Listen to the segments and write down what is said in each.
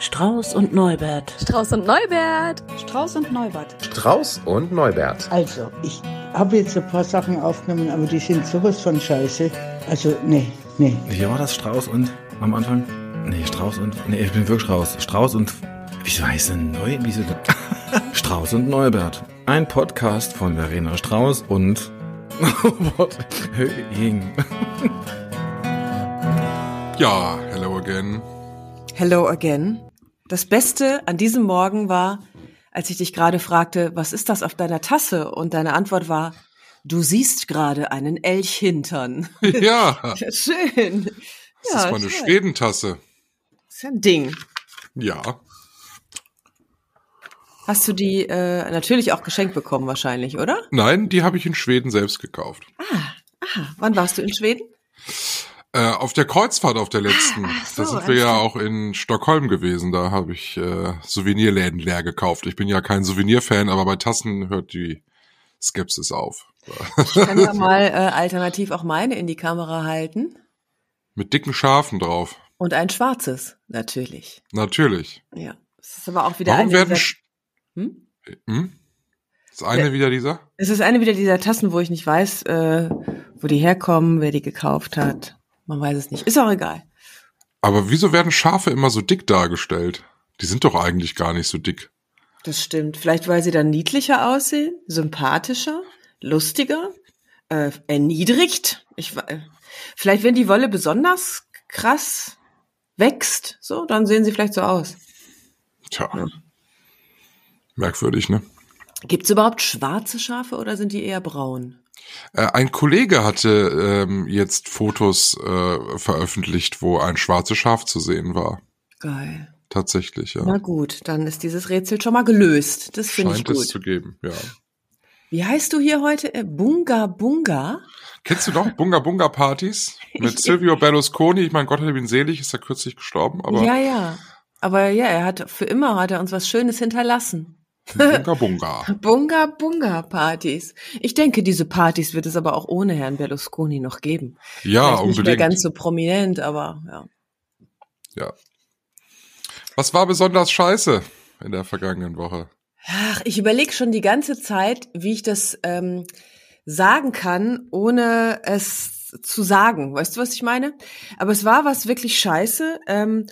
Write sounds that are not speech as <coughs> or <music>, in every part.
Strauß und Neubert. Strauß und Neubert. Strauß und Neubert. Strauß und Neubert. Also, ich habe jetzt ein paar Sachen aufgenommen, aber die sind sowas von scheiße. Also, nee, nee. Wie war das? Strauß und am Anfang? Nee, Strauß und. Nee, ich bin wirklich raus. Strauß und. Wieso heißt denn Neu? Wieso? <laughs> Strauß und Neubert. Ein Podcast von Verena Strauß und. <laughs> Robert Höhing. Ja, hello again. Hello again. Das Beste an diesem Morgen war, als ich dich gerade fragte, was ist das auf deiner Tasse? Und deine Antwort war, du siehst gerade einen Elchhintern. <laughs> <laughs> Ja, Schön. das ja, ist meine toll. Schwedentasse. Das ist ja ein Ding. Ja, Hast du die äh, natürlich auch geschenkt bekommen wahrscheinlich, oder? nein, die habe ich in Schweden selbst gekauft. Ah, wann warst du in Schweden? Äh, auf der Kreuzfahrt auf der letzten. ach so, da sind wir ja auch in Stockholm gewesen. Da habe ich äh, Souvenirläden leer gekauft. Ich bin ja kein Souvenirfan, aber bei Tassen hört die Skepsis auf. Ich kann ja mal äh, alternativ auch meine in die Kamera halten. Mit dicken Schafen drauf. Und ein schwarzes, natürlich. Natürlich. Ja. Es ist aber auch wieder Warum eine werden... dieser- Sch Hm? hm? Ist eine Ja. wieder dieser? Es ist eine wieder dieser Tassen, wo ich nicht weiß, äh, wo die herkommen, wer die gekauft hat. Man weiß es nicht. Ist auch egal. Aber wieso werden Schafe immer so dick dargestellt? Die sind doch eigentlich gar nicht so dick. Das stimmt. Vielleicht, weil sie dann niedlicher aussehen, sympathischer, lustiger, äh, erniedrigt. Ich, äh, vielleicht, wenn die Wolle besonders krass wächst, so, dann sehen sie vielleicht so aus. Tja. Merkwürdig, ne? Gibt es überhaupt schwarze Schafe oder sind die eher braun? Äh, ein Kollege hatte ähm, jetzt Fotos äh, veröffentlicht, wo ein schwarzes Schaf zu sehen war. Geil. Tatsächlich, ja. Na gut, dann ist dieses Rätsel schon mal gelöst. Das finde ich Scheint es gut. zu geben, ja. Wie heißt du hier heute? Äh, Bunga Bunga? Kennst du noch Bunga Bunga Partys <laughs> mit Silvio Berlusconi? Ich mein Gott, hat ihn selig, ist er kürzlich gestorben, aber ja, ja. Aber ja, er hat für immer hat er uns was Schönes hinterlassen. Bunga Bunga. <laughs> Bunga Bunga Partys. Ich denke, diese Partys wird es aber auch ohne Herrn Berlusconi noch geben. Ja, Vielleicht nicht mehr unbedingt. ganz so prominent, aber ja. Ja. Was war besonders scheiße in der vergangenen Woche? Ach, ich überlege schon die ganze Zeit, wie ich das ähm, sagen kann, ohne es zu sagen. Weißt du, was ich meine? Aber es war was wirklich scheiße. Ähm,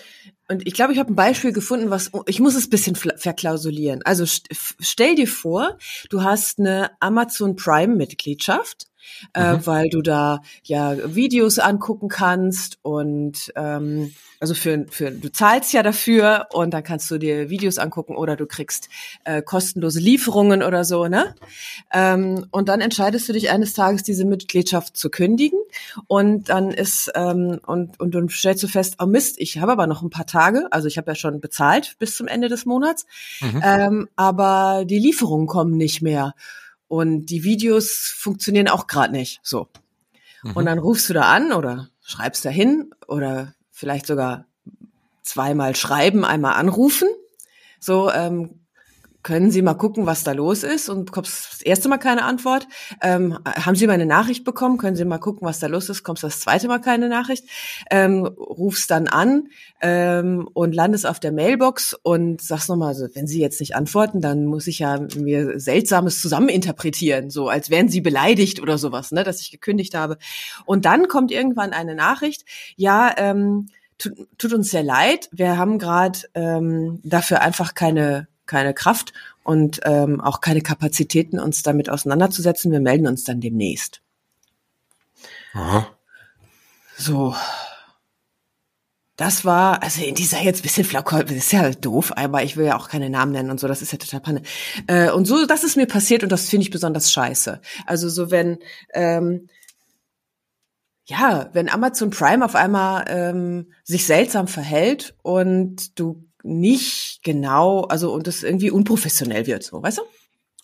und ich glaube, ich habe ein Beispiel gefunden, was ich muss es ein bisschen verklausulieren. Also stell dir vor, du hast eine Amazon Prime Mitgliedschaft, äh, weil du da ja Videos angucken kannst und ähm, also für, für du zahlst ja dafür und dann kannst du dir Videos angucken oder du kriegst äh, kostenlose Lieferungen oder so, ne? Ähm, und dann entscheidest du dich eines Tages diese Mitgliedschaft zu kündigen und dann ist ähm, und und dann stellst du fest, oh Mist, ich habe aber noch ein paar Tage, also ich habe ja schon bezahlt bis zum Ende des Monats, Mhm. ähm, aber die Lieferungen kommen nicht mehr und die Videos funktionieren auch gerade nicht, so. Und dann rufst du da an oder schreibst da hin oder vielleicht sogar zweimal schreiben, einmal anrufen. So, ähm, können Sie mal gucken, was da los ist und bekommst das erste Mal keine Antwort. Ähm, haben Sie meine Nachricht bekommen? Können Sie mal gucken, was da los ist? Kommst das zweite Mal keine Nachricht? Ähm, rufst dann an ähm, und landest auf der Mailbox und sagst nochmal so, wenn Sie jetzt nicht antworten, dann muss ich ja mir Seltsames zusammeninterpretieren, so als wären Sie beleidigt oder sowas, ne, dass ich gekündigt habe. Und dann kommt irgendwann eine Nachricht, ja, ähm, tut, tut uns sehr leid, wir haben gerade ähm, dafür einfach keine keine Kraft und ähm, auch keine Kapazitäten, uns damit auseinanderzusetzen. Wir melden uns dann demnächst. Aha. So. Das war, also in dieser jetzt bisschen flaukol, das ist ja doof, aber ich will ja auch keine Namen nennen und so, das ist ja total Panne. Äh, und so, das ist mir passiert und das finde ich besonders scheiße. Also so, wenn, ähm, ja, wenn Amazon Prime auf einmal ähm, sich seltsam verhält und du nicht genau, also und das irgendwie unprofessionell wird, so, weißt du?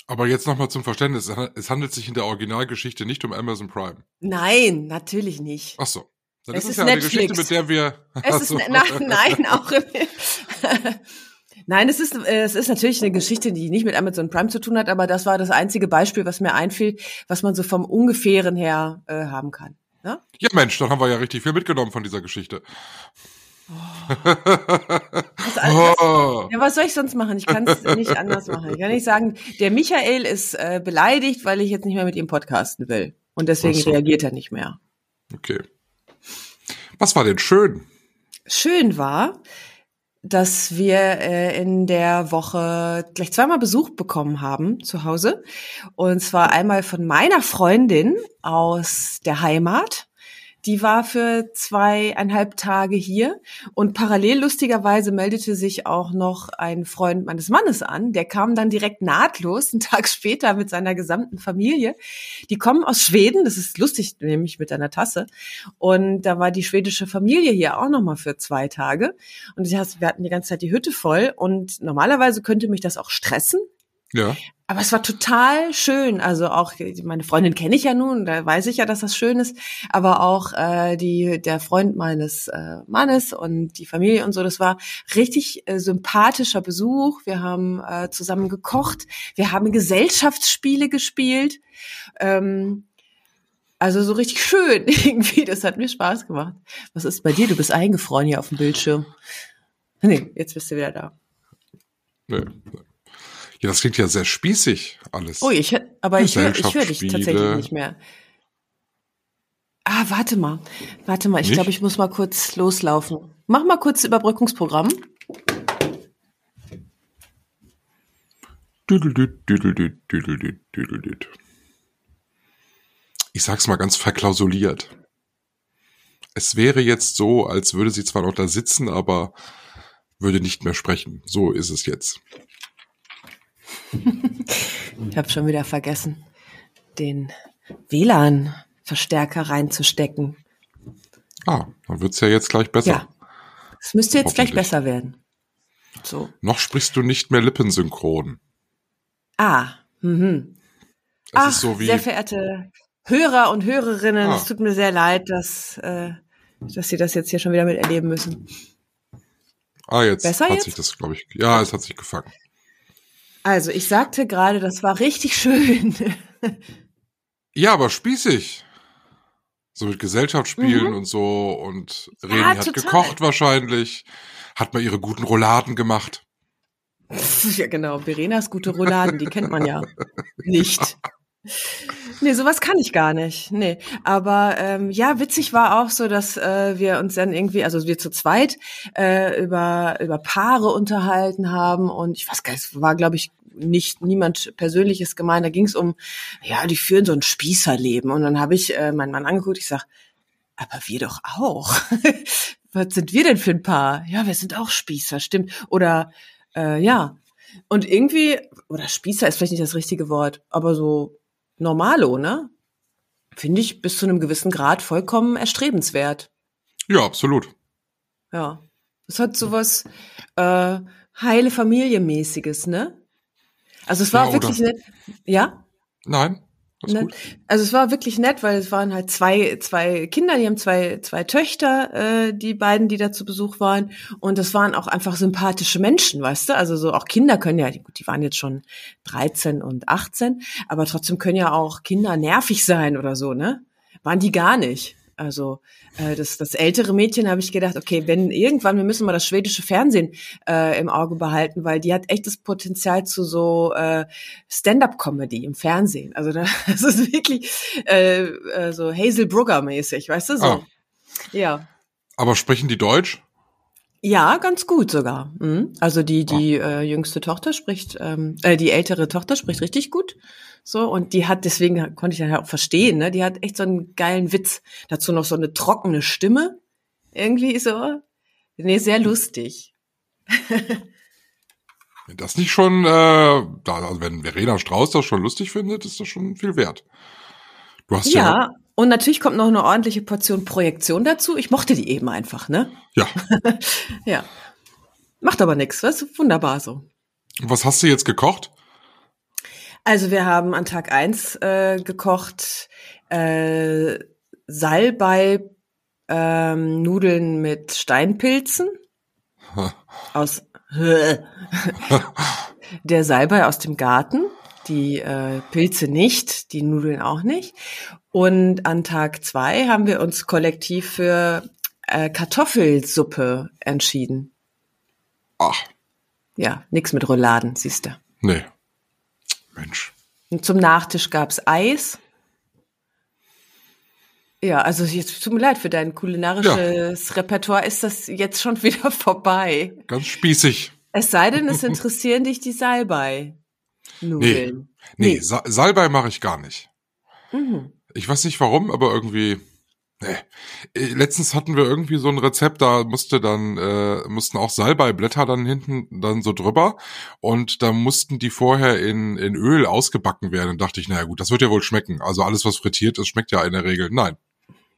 Aber jetzt nochmal zum Verständnis. Es handelt sich in der Originalgeschichte nicht um Amazon Prime. Nein, natürlich nicht. Ach so. Dann Es ist ist ja eine Netflix. Geschichte, mit der wir. Es ist <laughs> so. ne, nein, nein, auch <laughs> Nein, es ist äh, es ist natürlich eine Geschichte, die nicht mit Amazon Prime zu tun hat, aber das war das einzige Beispiel, was mir einfiel, was man so vom ungefähren her äh, haben kann. Ne? Ja, Mensch, dann haben wir ja richtig viel mitgenommen von dieser Geschichte. Was, was, Oh. ja, was soll ich sonst machen? Ich kann es nicht anders machen. Ich kann nicht sagen, der Michael ist äh, beleidigt, weil ich jetzt nicht mehr mit ihm podcasten will. Und deswegen so. reagiert er nicht mehr. Okay. Was war denn schön? Schön war, dass wir äh, in der Woche gleich zweimal Besuch bekommen haben zu Hause. Und zwar einmal von meiner Freundin aus der Heimat. Die war für zweieinhalb Tage hier und parallel lustigerweise meldete sich auch noch ein Freund meines Mannes an. Der kam dann direkt nahtlos einen Tag später mit seiner gesamten Familie. Die kommen aus Schweden, das ist lustig, nämlich mit einer Tasse. Und da war die schwedische Familie hier auch nochmal für zwei Tage. Und wir hatten die ganze Zeit die Hütte voll und normalerweise könnte mich das auch stressen. Ja. Aber es war total schön. Also auch meine Freundin kenne ich ja nun, da weiß ich ja, dass das schön ist. Aber auch äh, die der Freund meines äh, Mannes und die Familie und so, das war richtig äh, sympathischer Besuch. Wir haben äh, zusammen gekocht, wir haben Gesellschaftsspiele gespielt. Ähm, also so richtig schön <laughs> irgendwie. Das hat mir Spaß gemacht. Was ist bei dir? Du bist eingefroren hier auf dem Bildschirm. Nee, jetzt bist du wieder da. Nee. Ja, das klingt ja sehr spießig alles. Oh, ich, aber ich höre ich hör dich tatsächlich nicht mehr. Ah, warte mal. Warte mal, ich glaube, ich muss mal kurz loslaufen. Mach mal kurz Überbrückungsprogramm. Düdeldüt, düdeldüt, düdeldüt, düdeldüt. Ich sag's mal ganz verklausuliert. Es wäre jetzt so, als würde sie zwar noch da sitzen, aber würde nicht mehr sprechen. So ist es jetzt. <laughs> Ich habe schon wieder vergessen, den WLAN-Verstärker reinzustecken. Ah, dann wird's ja jetzt gleich besser. Ja. Es müsste jetzt gleich besser werden. So. Noch sprichst du nicht mehr lippensynchron. Ah, mhm. Es Ach, ist so wie, sehr verehrte Hörer und Hörerinnen, Ah. es tut mir sehr leid, dass, äh, dass Sie das jetzt hier schon wieder miterleben müssen. ah, jetzt Besser hat jetzt? sich das, glaube ich, ja, es hat sich gefangen. Also, ich sagte gerade, das war richtig schön. Ja, aber spießig. So mit Gesellschaftsspielen Mhm. und so und Reni Ja, hat total. gekocht wahrscheinlich, hat mal ihre guten Rouladen gemacht. <laughs> ja, genau. Verenas gute Rouladen, die kennt man ja nicht. <laughs> Nee, sowas kann ich gar nicht. Nee, aber ähm, ja, witzig war auch so, dass äh, wir uns dann irgendwie, also wir zu zweit äh, über über Paare unterhalten haben und ich weiß gar nicht, es war glaube ich nicht niemand persönliches gemeint. Da ging es um, ja, die führen so ein Spießerleben und dann habe ich äh, meinen Mann angeguckt. Ich sag, aber wir doch auch. <laughs> Was sind wir denn für ein Paar? Ja, wir sind auch Spießer, stimmt. Oder äh, ja. Und irgendwie, oder Spießer ist vielleicht nicht das richtige Wort, aber so normalo, ne? Finde ich bis zu einem gewissen Grad vollkommen erstrebenswert. Ja, absolut. Ja. Es hat sowas äh, heile Familie-mäßiges, ne? Also es war Ja, wirklich nett. Ja? Nein, Ne? Also es war wirklich nett, weil es waren halt zwei, zwei Kinder, die haben zwei, zwei Töchter, äh, die beiden, die da zu Besuch waren. Und das waren auch einfach sympathische Menschen, weißt du? Also so auch Kinder können ja, gut, die waren jetzt schon 13 und 18, aber trotzdem können ja auch Kinder nervig sein oder so, ne? Waren die gar nicht. Also äh, das, das ältere Mädchen habe ich gedacht, okay, wenn irgendwann, wir müssen mal das schwedische Fernsehen äh, im Auge behalten, weil die hat echt das Potenzial zu so äh, Stand-up-Comedy im Fernsehen. Also da- <laughs> das ist wirklich äh, äh, so Hazel Brugger-mäßig, weißt du so. Ah. Ja. Aber sprechen die Deutsch? Ja, ganz gut sogar. Mhm. Also die die äh, jüngste Tochter spricht, ähm, äh, die ältere Tochter spricht richtig gut. So und die hat deswegen konnte ich dann auch verstehen. Ne, die hat echt so einen geilen Witz. Dazu noch so eine trockene Stimme. Irgendwie so. Nee, sehr lustig. <laughs> Wenn das nicht schon, äh, da, also wenn Verena Strauß das schon lustig findet, ist das schon viel wert. Du hast ja, Ja, und natürlich kommt noch eine ordentliche Portion Projektion dazu. Ich mochte die eben einfach, ne? ja. <laughs> Ja. Macht aber nichts, was wunderbar so. Was hast du jetzt gekocht? Also wir haben an Tag eins äh, gekocht äh, Salbei ähm, Nudeln mit Steinpilzen <laughs> aus <laughs> der Salbei aus dem Garten, die äh, Pilze nicht, die Nudeln auch nicht. Und an Tag zwei haben wir uns kollektiv für äh, Kartoffelsuppe entschieden. Ach, Ja, nix mit Rouladen, siehst du. nee. Mensch. Und zum Nachtisch gab's Eis. Ja, also jetzt tut mir leid, für dein kulinarisches Repertoire ist das jetzt schon wieder <laughs> vorbei. Ganz spießig. Es sei denn, es interessieren dich die Salbei-Nudeln. Nee, Sa Salbei mache ich gar nicht. Mhm. Ich weiß nicht warum, aber irgendwie. Nee. Äh, Letztens hatten wir irgendwie so ein Rezept, da musste dann, äh, mussten auch Salbeiblätter dann hinten dann so drüber und da mussten die vorher in, in Öl ausgebacken werden. Und dachte ich, naja gut, das wird ja wohl schmecken. Also alles, was frittiert ist, schmeckt ja in der Regel. Nein.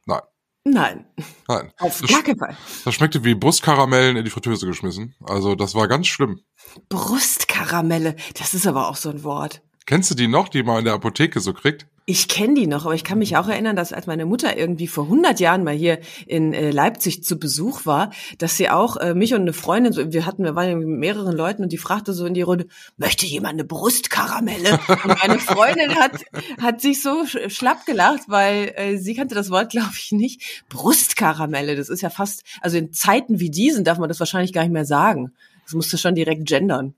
Nein. Nein, Nein. <laughs> auf Das, gar keinen Fall. das schmeckte wie Brustkaramellen in die Fritteuse geschmissen. Also das war ganz schlimm. Brustkaramelle, das ist aber auch so ein Wort. Kennst du die noch, die man in der Apotheke so kriegt? Ich kenne die noch, aber ich kann mich auch erinnern, dass als meine Mutter irgendwie vor 100 Jahren mal hier in äh, Leipzig zu Besuch war, dass sie auch äh, mich und eine Freundin, so, wir hatten, wir waren mit mehreren Leuten und die fragte so in die Runde, möchte jemand eine Brustkaramelle? Und meine Freundin hat, hat sich so sch- schlapp gelacht, weil äh, sie kannte das Wort, glaube ich, nicht. Brustkaramelle, das ist ja fast, also in Zeiten wie diesen darf man das wahrscheinlich gar nicht mehr sagen. Das musste schon direkt gendern.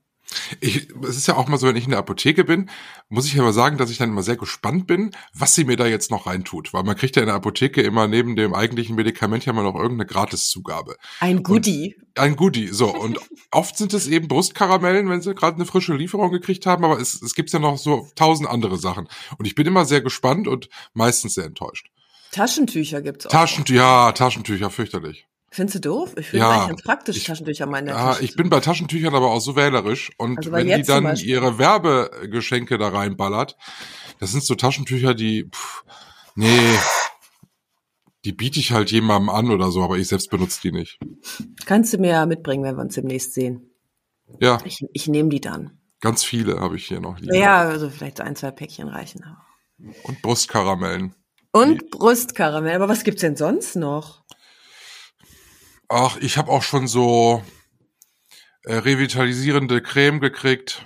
Ich, es ist ja auch mal so, wenn ich in der Apotheke bin, muss ich aber sagen, dass ich dann immer sehr gespannt bin, was sie mir da jetzt noch reintut. Weil man kriegt ja in der Apotheke immer neben dem eigentlichen Medikament ja mal noch irgendeine Gratiszugabe. Ein Goodie. Ein Goodie, so. Und <laughs> oft sind es eben Brustkaramellen, wenn sie gerade eine frische Lieferung gekriegt haben, aber es, es gibt ja noch so tausend andere Sachen. Und ich bin immer sehr gespannt und meistens sehr enttäuscht. Taschentücher gibt's auch. Taschentücher, ja, Taschentücher, fürchterlich. Findest du doof? Ich finde Ja, eigentlich ganz praktisch ich- Taschentücher mal in der Ja, ich bin bei Taschentüchern aber auch so wählerisch. Und Also wenn die dann ihre Werbegeschenke da reinballert, das sind so Taschentücher, die, pff, nee, die biete ich halt jemandem an oder so, aber ich selbst benutze die nicht. Kannst du mir ja mitbringen, wenn wir uns demnächst sehen. Ja, Ich, ich nehme die dann. ganz viele habe ich hier noch liegen. Ja, also vielleicht ein, zwei Päckchen reichen. Und Brustkaramellen. Und Brustkaramell. Aber was gibt's denn sonst noch? Ach, ich habe auch schon so äh, revitalisierende Creme gekriegt.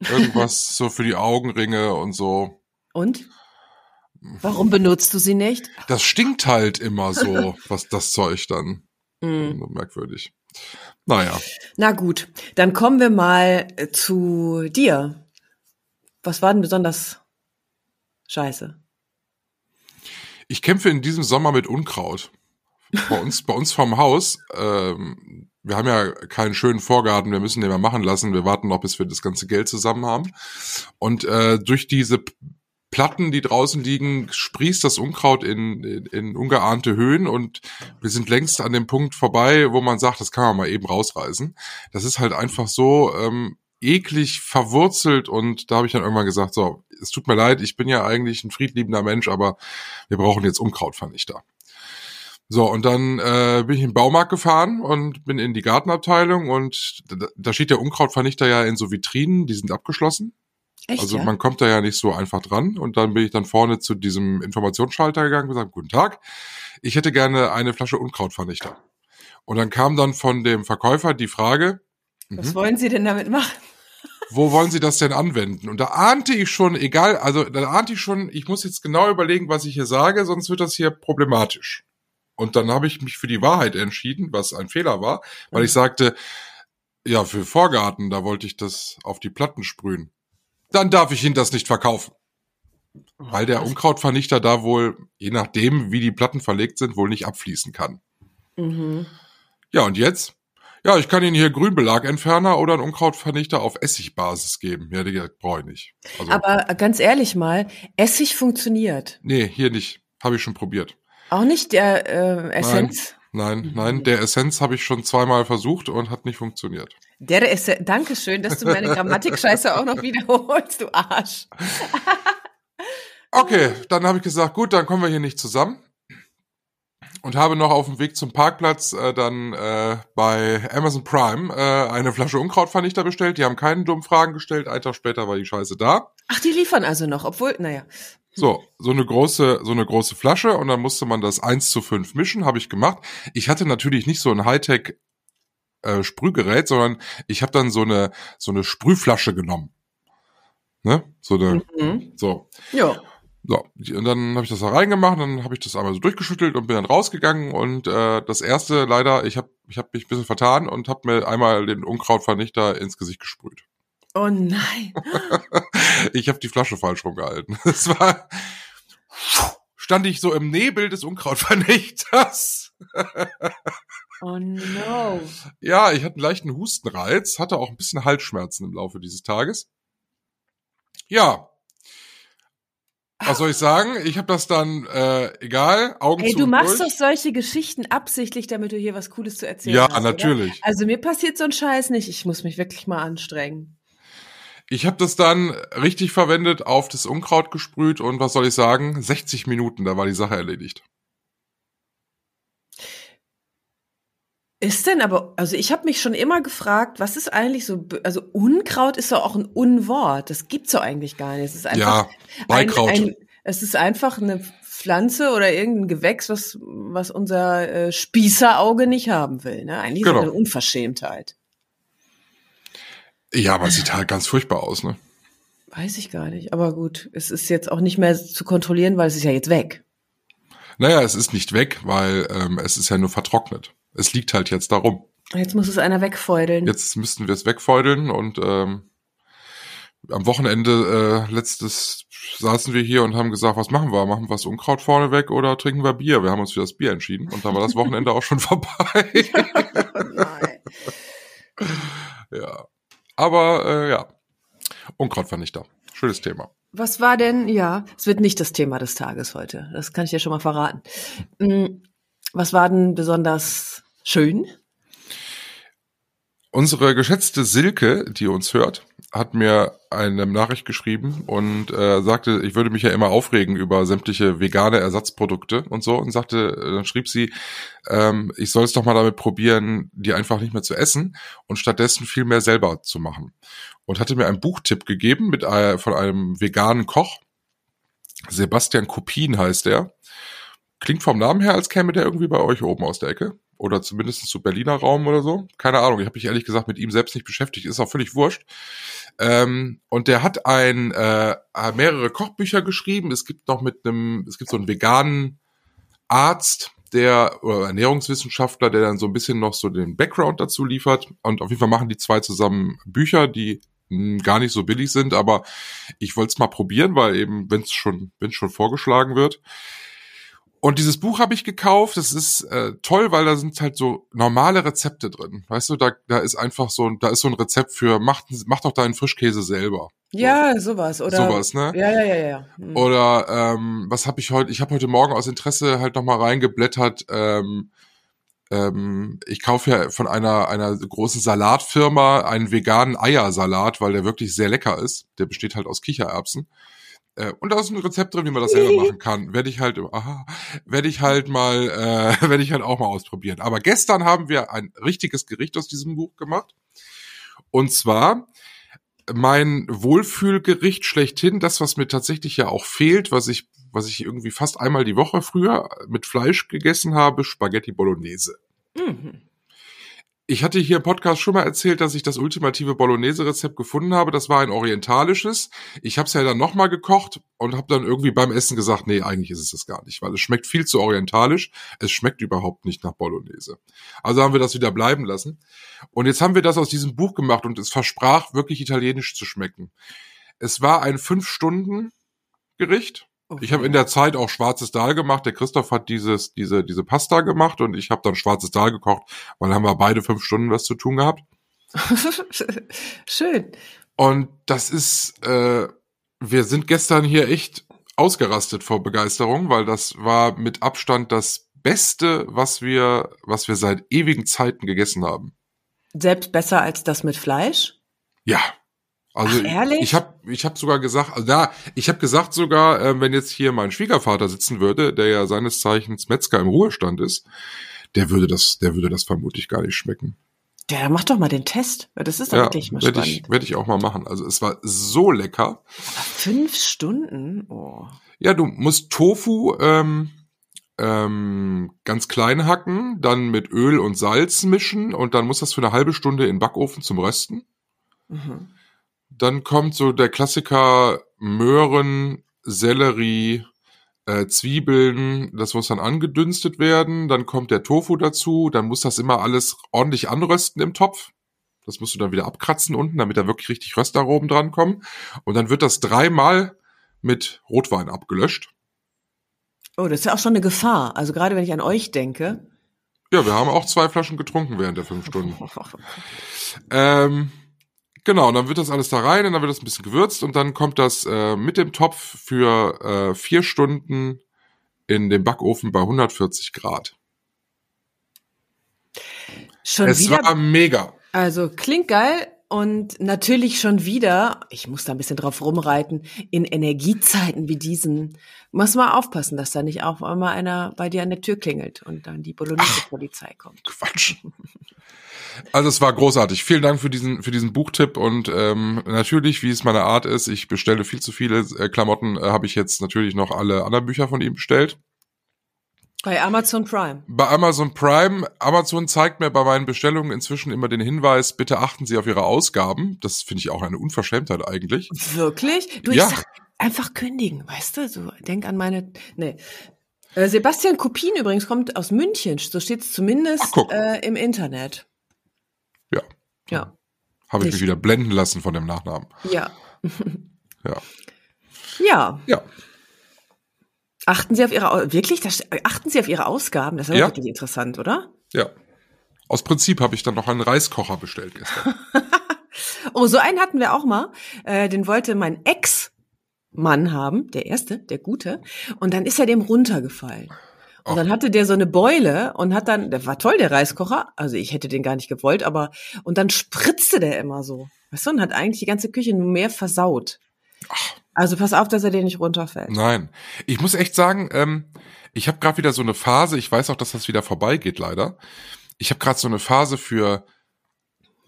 Irgendwas so für die Augenringe und so. Und? Warum benutzt du sie nicht? Das stinkt halt immer so, <laughs> was das Zeug dann. So merkwürdig. Naja, Na gut, dann kommen wir mal äh, zu dir. Was war denn besonders scheiße? ich kämpfe in diesem Sommer mit Unkraut. Bei uns, bei uns vorm Haus, ähm, wir haben ja keinen schönen Vorgarten, wir müssen den mal machen lassen. Wir warten noch, bis wir das ganze Geld zusammen haben. Und äh, durch diese Platten, die draußen liegen, sprießt das Unkraut in, in, in ungeahnte Höhen und wir sind längst an dem Punkt vorbei, wo man sagt, das kann man mal eben rausreißen. Das ist halt einfach so ähm, eklig verwurzelt und da habe ich dann irgendwann gesagt, so, es tut mir leid, ich bin ja eigentlich ein friedliebender Mensch, aber wir brauchen jetzt Unkrautvernichter. So, und dann äh, bin ich in den Baumarkt gefahren und bin in die Gartenabteilung und da, da steht der Unkrautvernichter ja in so Vitrinen, die sind abgeschlossen. Echt? Also ja? man kommt da ja nicht so einfach dran. Und dann bin ich dann vorne zu diesem Informationsschalter gegangen und gesagt, guten Tag, ich hätte gerne eine Flasche Unkrautvernichter. Und dann kam dann von dem Verkäufer die Frage, Was wollen Sie denn damit machen? wo wollen Sie das denn anwenden? Und da ahnte ich schon, egal, also da ahnte ich schon, ich muss jetzt genau überlegen, was ich hier sage, sonst wird das hier problematisch. Und dann habe ich mich für die Wahrheit entschieden, was ein Fehler war, weil ich sagte, ja, für Vorgarten, da wollte ich das auf die Platten sprühen. Dann darf ich Ihnen das nicht verkaufen. Weil der Unkrautvernichter da wohl, je nachdem, wie die Platten verlegt sind, wohl nicht abfließen kann. Mhm. Ja, und jetzt? Ja, ich kann Ihnen hier Grünbelagentferner oder einen Unkrautvernichter auf Essigbasis geben. Ja, die brauche ich nicht. Also, Aber ganz ehrlich mal, Essig funktioniert. nee, hier nicht. Habe ich schon probiert. Auch nicht der äh, Essenz. Nein, nein, der Essenz habe ich schon zweimal versucht und hat nicht funktioniert. Der Essenz. Dankeschön, dass du meine Grammatik-Scheiße auch noch wiederholst, du Arsch. <laughs> Okay, dann habe ich gesagt, gut, dann kommen wir hier nicht zusammen. Und habe noch auf dem Weg zum Parkplatz äh, dann äh, bei Amazon Prime äh, eine Flasche Unkrautvernichter bestellt. Die haben keinen dummen Fragen gestellt. Ein Tag später war die Scheiße da. Ach, die liefern also noch, obwohl, naja. So, so eine große, so eine große Flasche und dann musste man das 1 zu 5 mischen, habe ich gemacht. Ich hatte natürlich nicht so ein Hightech äh, Sprühgerät, sondern ich habe dann so eine so eine Sprühflasche genommen. Ne? So eine Mhm. so. Ja. So, und dann habe ich das da reingemacht, dann habe ich das einmal so durchgeschüttelt und bin dann rausgegangen und äh, das erste leider, ich habe Ich habe mich ein bisschen vertan und habe mir einmal den Unkrautvernichter ins Gesicht gesprüht. Oh nein. <laughs> ich habe die Flasche falsch rumgehalten. <laughs> Es war stand ich so im Nebel des Unkrautvernichters. <laughs> Oh no. Ja, ich hatte einen leichten Hustenreiz, hatte auch ein bisschen Halsschmerzen im Laufe dieses Tages. Ja. Was soll ich sagen? Ich habe das dann, äh, egal, Augen Ey, zu du und machst durch. doch solche Geschichten absichtlich, damit du hier was Cooles zu erzählen Ja, hast. oder? natürlich. Also mir passiert so ein Scheiß nicht. Ich muss mich wirklich mal anstrengen. Ich habe das dann richtig verwendet, auf das Unkraut gesprüht und was soll ich sagen? 60 Minuten, da war die Sache erledigt. Ist denn aber, also ich habe mich schon immer gefragt, was ist eigentlich so, also Unkraut ist doch auch ein Unwort. Das gibt's doch eigentlich gar nicht. Es ist einfach Ja, Beikraut. Ein, ein, es ist einfach eine Pflanze oder irgendein Gewächs, was, was unser äh, Spießerauge nicht haben will. Ne? Eigentlich ist Genau. das eine Unverschämtheit. Ja, aber es sieht halt ganz furchtbar aus, ne? Weiß ich gar nicht. Aber gut, es ist jetzt auch nicht mehr zu kontrollieren, weil es ist ja jetzt weg. Naja, es ist nicht weg, weil ähm, es ist ja nur vertrocknet. Es liegt halt jetzt darum. Jetzt muss es einer wegfeudeln. Jetzt müssten wir es wegfeudeln und ähm, am Wochenende äh, letztes saßen wir hier und haben gesagt, was machen wir? Machen wir das Unkraut vorne weg oder trinken wir Bier? Wir haben uns für das Bier entschieden und dann war das Wochenende auch schon <laughs> vorbei. <laughs> Oh nein. Aber äh, ja, Unkrautvernichter. Schönes Thema. Was war denn, ja, es wird nicht das Thema des Tages heute. Das kann ich dir schon mal verraten. Mm, Was war denn besonders schön? Unsere geschätzte Silke, die uns hört, hat mir eine Nachricht geschrieben und äh, sagte, ich würde mich ja immer aufregen über sämtliche vegane Ersatzprodukte und so und sagte, äh, dann schrieb sie, ähm, ich soll es doch mal damit probieren, die einfach nicht mehr zu essen und stattdessen viel mehr selber zu machen. Und hatte mir einen Buchtipp gegeben mit äh, von einem veganen Koch. Sebastian Kopin heißt er. Klingt vom Namen her, als käme der irgendwie bei euch oben aus der Ecke. Oder zumindest zu Berliner Raum oder so. Keine Ahnung. Ich habe mich ehrlich gesagt mit ihm selbst nicht beschäftigt. Ist auch völlig wurscht. Ähm, und der hat ein äh, mehrere Kochbücher geschrieben. Es gibt noch mit einem, es gibt so einen veganen Arzt, der oder Ernährungswissenschaftler, der dann so ein bisschen noch so den Background dazu liefert. Und auf jeden Fall machen die zwei zusammen Bücher, die mh, gar nicht so billig sind, aber ich wollte es mal probieren, weil eben, wenn es schon, wenn schon vorgeschlagen wird. Und dieses Buch habe ich gekauft. Das ist äh, toll, weil da sind halt so normale Rezepte drin. Weißt du, da, da ist einfach so, ein- da ist so ein Rezept für, mach, mach doch deinen Frischkäse selber. Ja, sowas. Oder, Sowas, ne? Ja, ja, ja, ja. Hm. Oder ähm, was habe ich heute? Ich habe heute Morgen aus Interesse halt noch mal reingeblättert. Ähm, ähm, ich kaufe ja von einer einer großen Salatfirma einen veganen Eiersalat, weil der wirklich sehr lecker ist. Der besteht halt aus Kichererbsen. Äh, und da ist ein Rezept drin, wie man das selber machen <laughs> kann. Werde ich halt, aha, werde ich halt mal, äh, <laughs> werde ich halt auch mal ausprobieren. Aber gestern haben wir ein richtiges Gericht aus diesem Buch gemacht. Und zwar mein Wohlfühlgericht schlechthin, das, was mir tatsächlich ja auch fehlt, was ich, was ich irgendwie fast einmal die Woche früher mit Fleisch gegessen habe, Spaghetti Bolognese. Mhm. Ich hatte hier im Podcast schon mal erzählt, dass ich das ultimative Bolognese-Rezept gefunden habe. Das war ein orientalisches. Ich habe es ja dann nochmal gekocht und habe dann irgendwie beim Essen gesagt, nee, eigentlich ist es das gar nicht, weil es schmeckt viel zu orientalisch. Es schmeckt überhaupt nicht nach Bolognese. Also haben wir das wieder bleiben lassen. Und jetzt haben wir das aus diesem Buch gemacht und es versprach wirklich italienisch zu schmecken. Es war ein Fünf-Stunden-Gericht. Ich habe in der Zeit auch schwarzes Dahl gemacht. Der Christoph hat dieses, diese, diese Pasta gemacht und ich habe dann schwarzes Dahl gekocht, weil haben wir beide fünf Stunden was zu tun gehabt. <laughs> Schön. Und das ist, äh, wir sind gestern hier echt ausgerastet vor Begeisterung, weil das war mit Abstand das Beste, was wir, was wir seit ewigen Zeiten gegessen haben. Selbst besser als das mit Fleisch? Ja. Also Ach, ehrlich? ich habe ich hab sogar gesagt, also da, ich habe gesagt sogar, äh, wenn jetzt hier mein Schwiegervater sitzen würde, der ja seines Zeichens Metzger im Ruhestand ist, der würde das, der würde das vermutlich gar nicht schmecken. Ja, mach doch mal den Test. Das ist doch Ja, wirklich mal werde spannend. ich, werd ich auch mal machen. Also es war so lecker. Fünf Stunden? Oh. Ja, du musst Tofu ähm, ähm, ganz klein hacken, dann mit Öl und Salz mischen und dann muss das für eine halbe Stunde in den Backofen zum Rösten. Mhm. Dann kommt so der Klassiker Möhren, Sellerie, äh, Zwiebeln, das muss dann angedünstet werden, dann kommt der Tofu dazu, dann muss das immer alles ordentlich anrösten im Topf. Das musst du dann wieder abkratzen unten, damit da wirklich richtig Röstaromen dran kommen. Und dann wird das dreimal mit Rotwein abgelöscht. Oh, das ist ja auch schon eine Gefahr. Also gerade wenn ich an euch denke. Ja, wir haben auch zwei Flaschen getrunken während der fünf Stunden. <laughs> ähm, genau, und dann wird das alles da rein und dann wird das ein bisschen gewürzt und dann kommt das äh, mit dem Topf für äh, vier Stunden in den Backofen bei 140 Grad. Schon es wieder. war mega. Also klingt geil und natürlich schon wieder, ich muss da ein bisschen drauf rumreiten, in Energiezeiten wie diesen, muss man aufpassen, dass da nicht auf einmal einer bei dir an der Tür klingelt und dann die Bolognese-Polizei kommt. Quatsch. Also es war großartig. Vielen Dank für diesen für diesen Buchtipp und ähm, natürlich, wie es meine Art ist, ich bestelle viel zu viele äh, Klamotten, äh, habe ich jetzt natürlich noch alle anderen Bücher von ihm bestellt. Bei Amazon Prime. Bei Amazon Prime, Amazon zeigt mir bei meinen Bestellungen inzwischen immer den Hinweis, bitte achten Sie auf Ihre Ausgaben. Das finde ich auch eine Unverschämtheit eigentlich. Wirklich? Du, Ja. ich sag, einfach kündigen, weißt du? So, denk an meine, nee. Äh, Sebastian Kopin übrigens kommt aus München, so steht's zumindest Ach, äh, im Internet. Ja, Ja, habe ich Nicht. mich wieder blenden lassen von dem Nachnamen. ja, Ja. <laughs> ja. Ja. Achten Sie auf Ihre, wirklich? Das, achten Sie auf Ihre Ausgaben? Das ist Ja. wirklich interessant, oder? Ja. Aus Prinzip habe ich dann noch einen Reiskocher bestellt gestern. <laughs> Oh, so einen hatten wir auch mal. Äh, den wollte mein Ex-Mann haben, der erste, der gute. Und dann ist er dem runtergefallen. Und dann hatte der so eine Beule und hat dann, der war toll, der Reiskocher. Also ich hätte den gar nicht gewollt, aber, und dann spritzte der immer so. Weißt du, und hat eigentlich die ganze Küche nur mehr versaut. Also pass auf, dass er dir nicht runterfällt. Nein. Ich muss echt sagen, ähm, ich habe gerade wieder so eine Phase, ich weiß auch, dass das wieder vorbeigeht, leider. Ich habe gerade so eine Phase für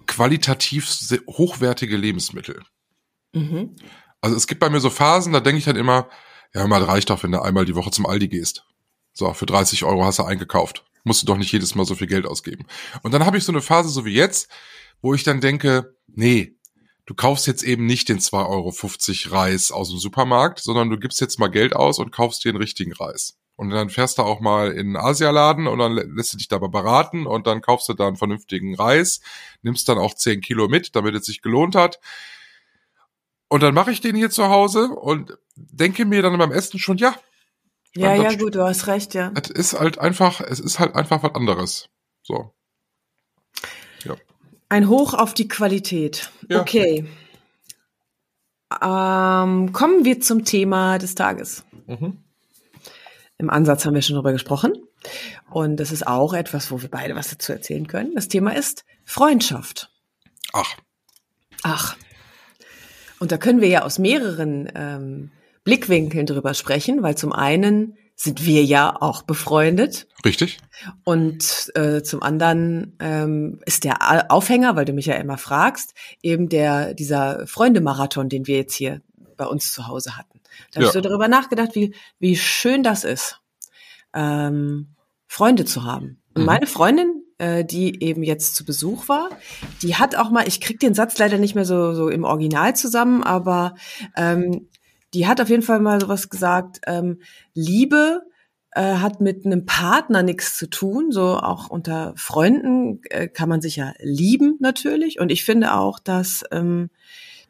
qualitativ hochwertige Lebensmittel. Mhm. Also es gibt bei mir so Phasen, da denke ich dann immer, ja, mal reicht doch, wenn du einmal die Woche zum Aldi gehst. So, für 30 Euro hast du eingekauft. Musst du doch nicht jedes Mal so viel Geld ausgeben. Und dann habe ich so eine Phase, so wie jetzt, wo ich dann denke, nee, du kaufst jetzt eben nicht den 2,50 Euro Reis aus dem Supermarkt, sondern du gibst jetzt mal Geld aus und kaufst dir den richtigen Reis. Und dann fährst du auch mal in einen Asialaden und dann lä- lässt du dich dabei beraten und dann kaufst du da einen vernünftigen Reis, nimmst dann auch 10 Kilo mit, damit es sich gelohnt hat. Und dann mache ich den hier zu Hause und denke mir dann beim Essen schon, ja, Ja, ja, gut, du hast recht, ja. es ist halt einfach, es ist halt einfach was anderes. So. Ein Hoch auf die Qualität. Ja. Okay. Ähm, kommen wir zum Thema des Tages. Im Ansatz haben wir schon drüber gesprochen. Und das ist auch etwas, wo wir beide was dazu erzählen können. Das Thema ist Freundschaft. Ach, Ach. Und da können wir ja aus mehreren ähm, Blickwinkeln drüber sprechen, weil zum einen sind wir ja auch befreundet richtig? und äh, zum anderen ähm, ist der Aufhänger, weil du mich ja immer fragst, eben der dieser Freundemarathon, den wir jetzt hier bei uns zu Hause hatten. Da habe ich Ja. so darüber nachgedacht, wie wie schön das ist, ähm, Freunde zu haben. Und Mhm. meine Freundin, äh, die eben jetzt zu Besuch war, die hat auch mal, ich krieg den Satz leider nicht mehr so so im Original zusammen, aber ähm, die hat auf jeden Fall mal sowas gesagt, ähm, Liebe äh, hat mit einem Partner nichts zu tun, so auch unter Freunden äh, kann man sich ja lieben natürlich und ich finde auch, dass ähm,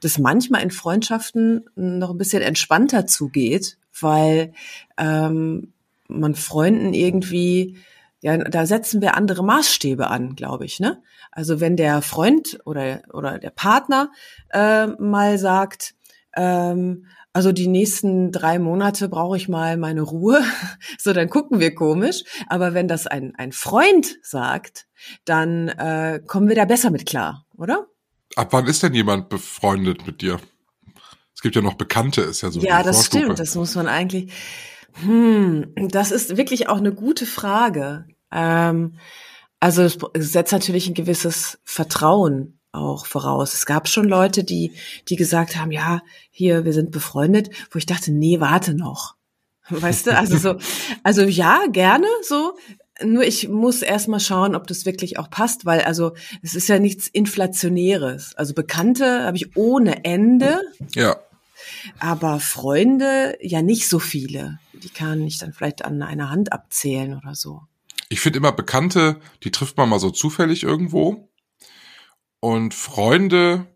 das manchmal in Freundschaften noch ein bisschen entspannter zugeht, weil ähm, man Freunden irgendwie ja, da setzen wir andere Maßstäbe an, glaube ich, ne? Also wenn der Freund oder oder der Partner äh, mal sagt, ähm, also die nächsten drei Monate brauche ich mal meine Ruhe, <laughs> so dann gucken wir komisch. Aber wenn das ein, ein Freund sagt, dann äh, kommen wir da besser mit klar, oder? Ab wann ist denn jemand befreundet mit dir? Es gibt ja noch Bekannte, ist ja so. ja, das Vorstufe. stimmt. Das muss man eigentlich. Hm, das ist wirklich auch eine gute Frage. Ähm, also es setzt natürlich ein gewisses Vertrauen auch voraus. Es gab schon Leute, die, die gesagt haben, ja, hier, wir sind befreundet, wo ich dachte, nee, warte noch. Weißt du, also so, <laughs> also ja, gerne so. Nur ich muss erstmal schauen, ob das wirklich auch passt, weil also es ist ja nichts Inflationäres. Also Bekannte habe ich ohne Ende, Ja, aber Freunde ja nicht so viele. die kann ich dann vielleicht an einer Hand abzählen oder so. Ich finde immer Bekannte, die trifft man mal so zufällig irgendwo. Und Freunde,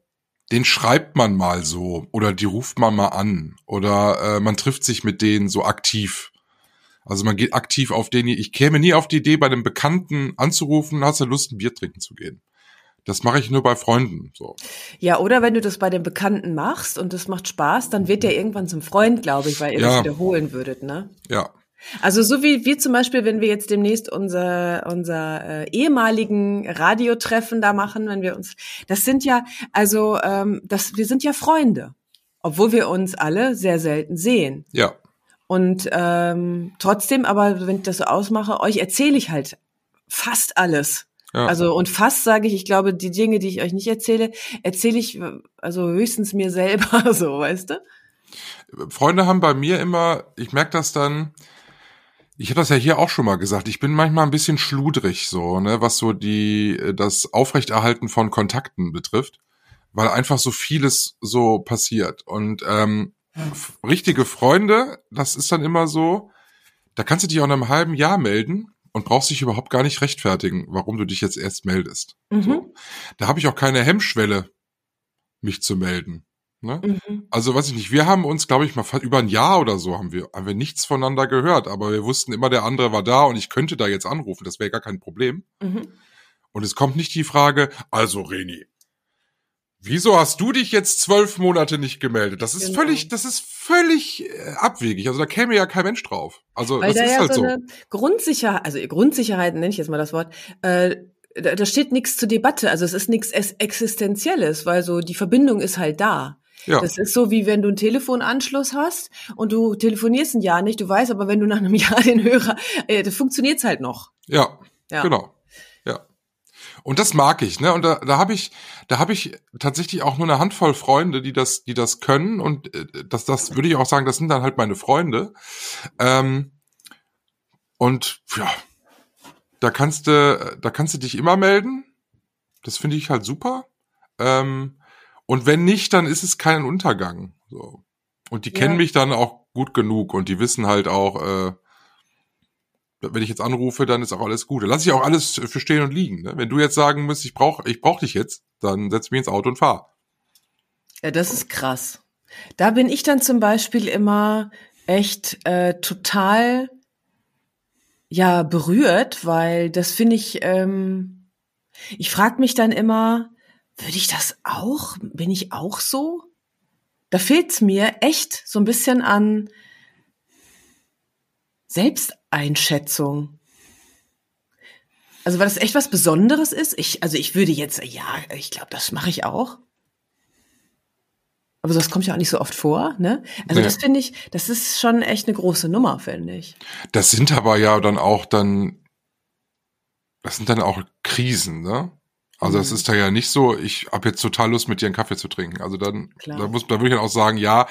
den schreibt man mal so oder die ruft man mal an oder äh, man trifft sich mit denen so aktiv. Also man geht aktiv auf den. Ich käme nie auf die Idee, bei einem Bekannten anzurufen, hast du Lust, ein Bier trinken zu gehen. Das mache ich nur bei Freunden. So. Ja, oder wenn du das bei den Bekannten machst und das macht Spaß, dann wird der irgendwann zum Freund, glaube ich, weil ihr Ja. das wiederholen würdet, ne? Ja. Also so wie wir zum Beispiel, wenn wir jetzt demnächst unser unser äh, ehemaligen Radiotreffen da machen, wenn wir uns, das sind ja also ähm, das wir sind ja Freunde, obwohl wir uns alle sehr selten sehen. Ja. Und ähm, trotzdem, aber wenn ich das so ausmache, euch erzähle ich halt fast alles. Ja. Also und fast sage ich, ich glaube, die Dinge, die ich euch nicht erzähle, erzähle ich also höchstens mir selber, <laughs> so, weißt du? Freunde haben bei mir immer, ich merke das dann, ich habe das ja hier auch schon mal gesagt, ich bin manchmal ein bisschen schludrig, so, ne, was so die, äh, das Aufrechterhalten von Kontakten betrifft, weil einfach so vieles so passiert. Und ähm, richtige Freunde, das ist dann immer so, da kannst du dich auch in einem halben Jahr melden und brauchst dich überhaupt gar nicht rechtfertigen, warum du dich jetzt erst meldest. Mhm. So. Da habe ich auch keine Hemmschwelle, mich zu melden. Ne? Mhm. Also weiß ich nicht, wir haben uns, glaube ich, mal über ein Jahr oder so haben wir, haben wir nichts voneinander gehört, aber wir wussten immer, der andere war da und ich könnte da jetzt anrufen, das wäre gar kein Problem. Mhm. Und es kommt nicht die Frage, also Reni, wieso hast du dich jetzt zwölf Monate nicht gemeldet? Das ist Genau. völlig, das ist völlig äh, abwegig. Also da käme ja kein Mensch drauf. Also Weil das da ist ja halt so eine Grundsicherheit, also Grundsicherheit nenne ich jetzt mal das Wort, äh, da, da steht nichts zur Debatte, also es ist nichts Es- Existenzielles, weil so die Verbindung ist halt da. Ja, Das ist so, wie wenn du einen Telefonanschluss hast und du telefonierst ein Jahr nicht, du weißt aber, wenn du nach einem <laughs> Jahr den Hörer, äh, da funktioniert's halt noch. ja, Ja. genau. Ja. Und das mag ich, ne? Und da, da habe ich, da habe ich tatsächlich auch nur eine Handvoll Freunde, die das, die das können. Und äh, das, das würde ich auch sagen, das sind dann halt meine Freunde. Ähm, und ja, da kannst du, da kannst du dich immer melden. Das finde ich halt super. Ähm, und wenn nicht, dann ist es kein Untergang. So. Und die Ja. kennen mich dann auch gut genug und die wissen halt auch, äh, wenn ich jetzt anrufe, dann ist auch alles gut. Dann lass ich auch alles für stehen und liegen. Ne? Wenn du jetzt sagen musst, ich brauch, ich brauch dich jetzt, dann setz mich ins Auto und fahr. Ja, das ist krass. Da bin ich dann zum Beispiel immer echt äh, total ja berührt, weil das finde ich. Ähm, ich frage mich dann immer, würde ich das auch? Bin ich auch so? Da fehlt's mir echt so ein bisschen an Selbsteinschätzung. Also weil das echt was Besonderes ist. Ich, also ich würde jetzt, ja, ich glaube, das mache ich auch. Aber das kommt ja auch nicht so oft vor, ne? Also Nee. das finde ich, das ist schon echt eine große Nummer, finde ich. Das sind aber ja dann auch dann, das sind dann auch Krisen, ne? Also es Mhm. ist da ja nicht so, ich habe jetzt total Lust, mit dir einen Kaffee zu trinken. Also dann, Klar. da muss, da würde ich dann auch sagen, ja,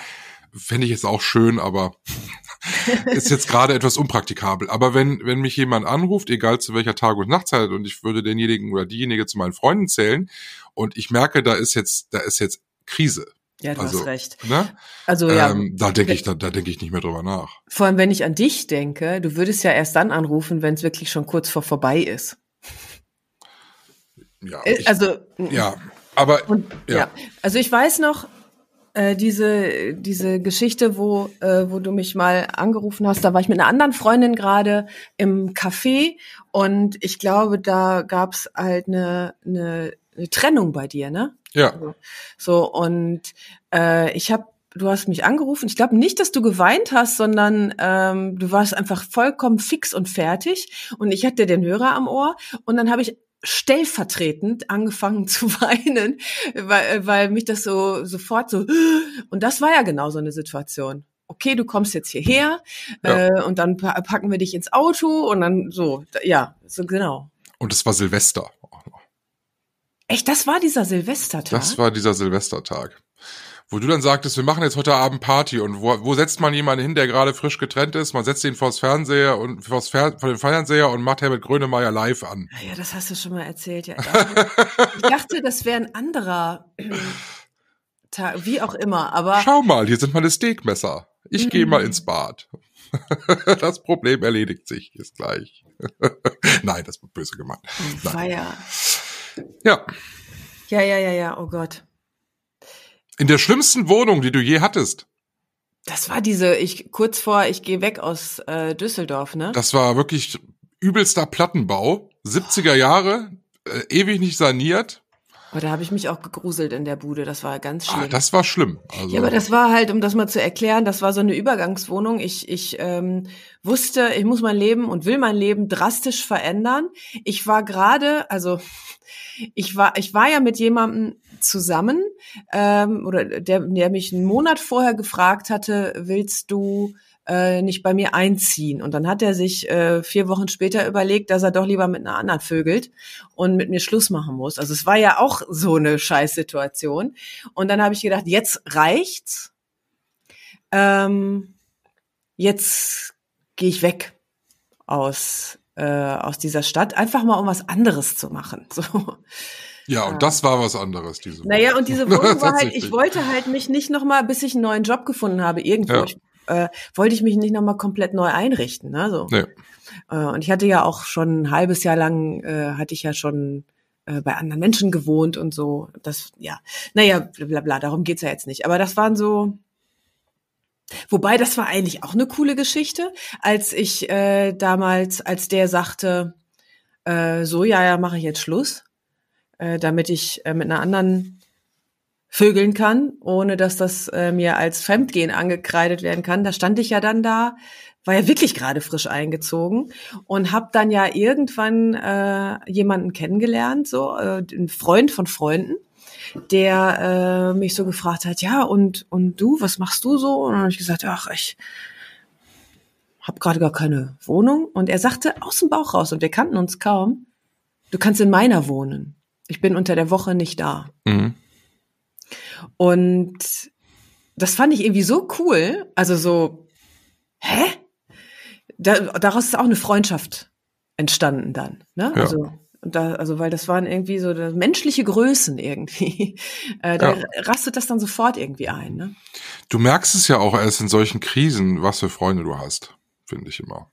fände ich jetzt auch schön, aber <laughs> ist jetzt gerade etwas unpraktikabel. Aber wenn, wenn mich jemand anruft, egal zu welcher Tag- und Nachtzeit, und ich würde denjenigen oder diejenige zu meinen Freunden zählen, und ich merke, da ist jetzt, da ist jetzt Krise, Ja, du Also, hast recht. ne? Also ja, ähm, da denke ich, da, da denke ich nicht mehr drüber nach. vor allem wenn ich an dich denke, du würdest ja erst dann anrufen, wenn es wirklich schon kurz vor vorbei ist. Ja, Äh, ich, also ja, aber Und, ja. Ja. Also ich weiß noch, äh, diese, diese Geschichte, wo, äh, wo du mich mal angerufen hast, da war ich mit einer anderen Freundin gerade im Café und ich glaube, da gab's halt eine, eine, eine Trennung bei dir, ne? ja, So, und äh, ich habe, du hast mich angerufen. Ich glaube nicht, dass du geweint hast, sondern ähm, du warst einfach vollkommen fix und fertig. Und ich hatte den Hörer am Ohr und dann habe ich stellvertretend angefangen <laughs> zu weinen, weil, weil mich das so sofort so <gasps> und das war ja genau so eine Situation. Okay, du kommst jetzt hierher Ja. äh, und dann pa packen wir dich ins Auto und dann so, ja, so genau. und es war Silvester. Echt, das war dieser Silvestertag. Das war dieser Silvestertag. Wo du dann sagtest, wir machen jetzt heute Abend Party und wo, wo setzt man jemanden hin, der gerade frisch getrennt ist? Man setzt ihn vors Fernseher und vors Fer vor den Fernseher und macht Herbert Grönemeyer live an. Ja, das hast du schon mal erzählt, ja. Ich dachte, das wäre ein anderer Tag, wie auch immer, aber Schau mal, hier sind meine Steakmesser. Ich gehe Mhm. mal ins Bad. <laughs> das Problem erledigt sich, ist gleich. <laughs> Nein, das wird böse Nein. ja. Ja. Ja, ja, ja, ja, oh Gott. In der schlimmsten Wohnung, die du je hattest. Das war diese, ich kurz vor, ich gehe weg aus äh, Düsseldorf, ne? Das war wirklich übelster Plattenbau. 70er Jahre, äh, ewig nicht saniert. Aber da habe ich mich auch gegruselt in der Bude. Das war ganz schlimm. Ah, das war schlimm. Also, Ja, aber das war halt, um das mal zu erklären, das war so eine Übergangswohnung. Ich, ich ähm, wusste, ich muss mein Leben und will mein Leben drastisch verändern. Ich war gerade, also ich war, ich war ja mit jemandem zusammen, ähm, oder der, der mich einen Monat vorher gefragt hatte, willst du äh, nicht bei mir einziehen? Und dann hat er sich äh, vier Wochen später überlegt, dass er doch lieber mit einer anderen vögelt und mit mir Schluss machen muss. Also es war ja auch so eine Scheißsituation. Und dann habe ich gedacht, jetzt reicht's. Ähm, jetzt gehe ich weg aus äh, aus dieser Stadt, einfach mal um was anderes zu machen. <laughs> So. Ja, und das war was anderes, diese Wohnung. Naja, und diese <laughs> Wohnung war halt, ich wollte halt mich nicht nochmal, bis ich einen neuen Job gefunden habe, irgendwo, Ja. ich, äh, wollte ich mich nicht nochmal komplett neu einrichten. Ne? So. Nee. Äh, und ich hatte ja auch schon ein halbes Jahr lang, äh, hatte ich ja schon äh, bei anderen Menschen gewohnt und so. Das, ja, naja, bla bla, darum geht's ja jetzt nicht. Aber das waren so. Wobei, das war eigentlich auch eine coole Geschichte, als ich äh, damals, als der sagte, äh, so, ja, ja, mache ich jetzt Schluss, äh, damit ich äh, mit einer anderen vögeln kann, ohne dass das äh, mir als Fremdgehen angekreidet werden kann. Da stand ich ja dann da, war ja wirklich gerade frisch eingezogen und habe dann ja irgendwann äh, jemanden kennengelernt, so äh, einen Freund von Freunden, der äh, mich so gefragt hat, ja und und du, was machst du so? Und dann habe ich gesagt, ach ich habe gerade gar keine Wohnung und er sagte aus dem Bauch raus und wir kannten uns kaum, du kannst in meiner wohnen. Ich bin unter der Woche nicht da. Mhm. Und das fand ich irgendwie so cool. Also so, hä? Da, daraus ist auch eine Freundschaft entstanden dann. Ne? Ja. Also, da, also, weil das waren irgendwie so menschliche Größen irgendwie. <laughs> Äh, da Ja. rastet das dann sofort irgendwie ein. Ne? Du merkst es ja auch erst in solchen Krisen, was für Freunde du hast, finde ich immer.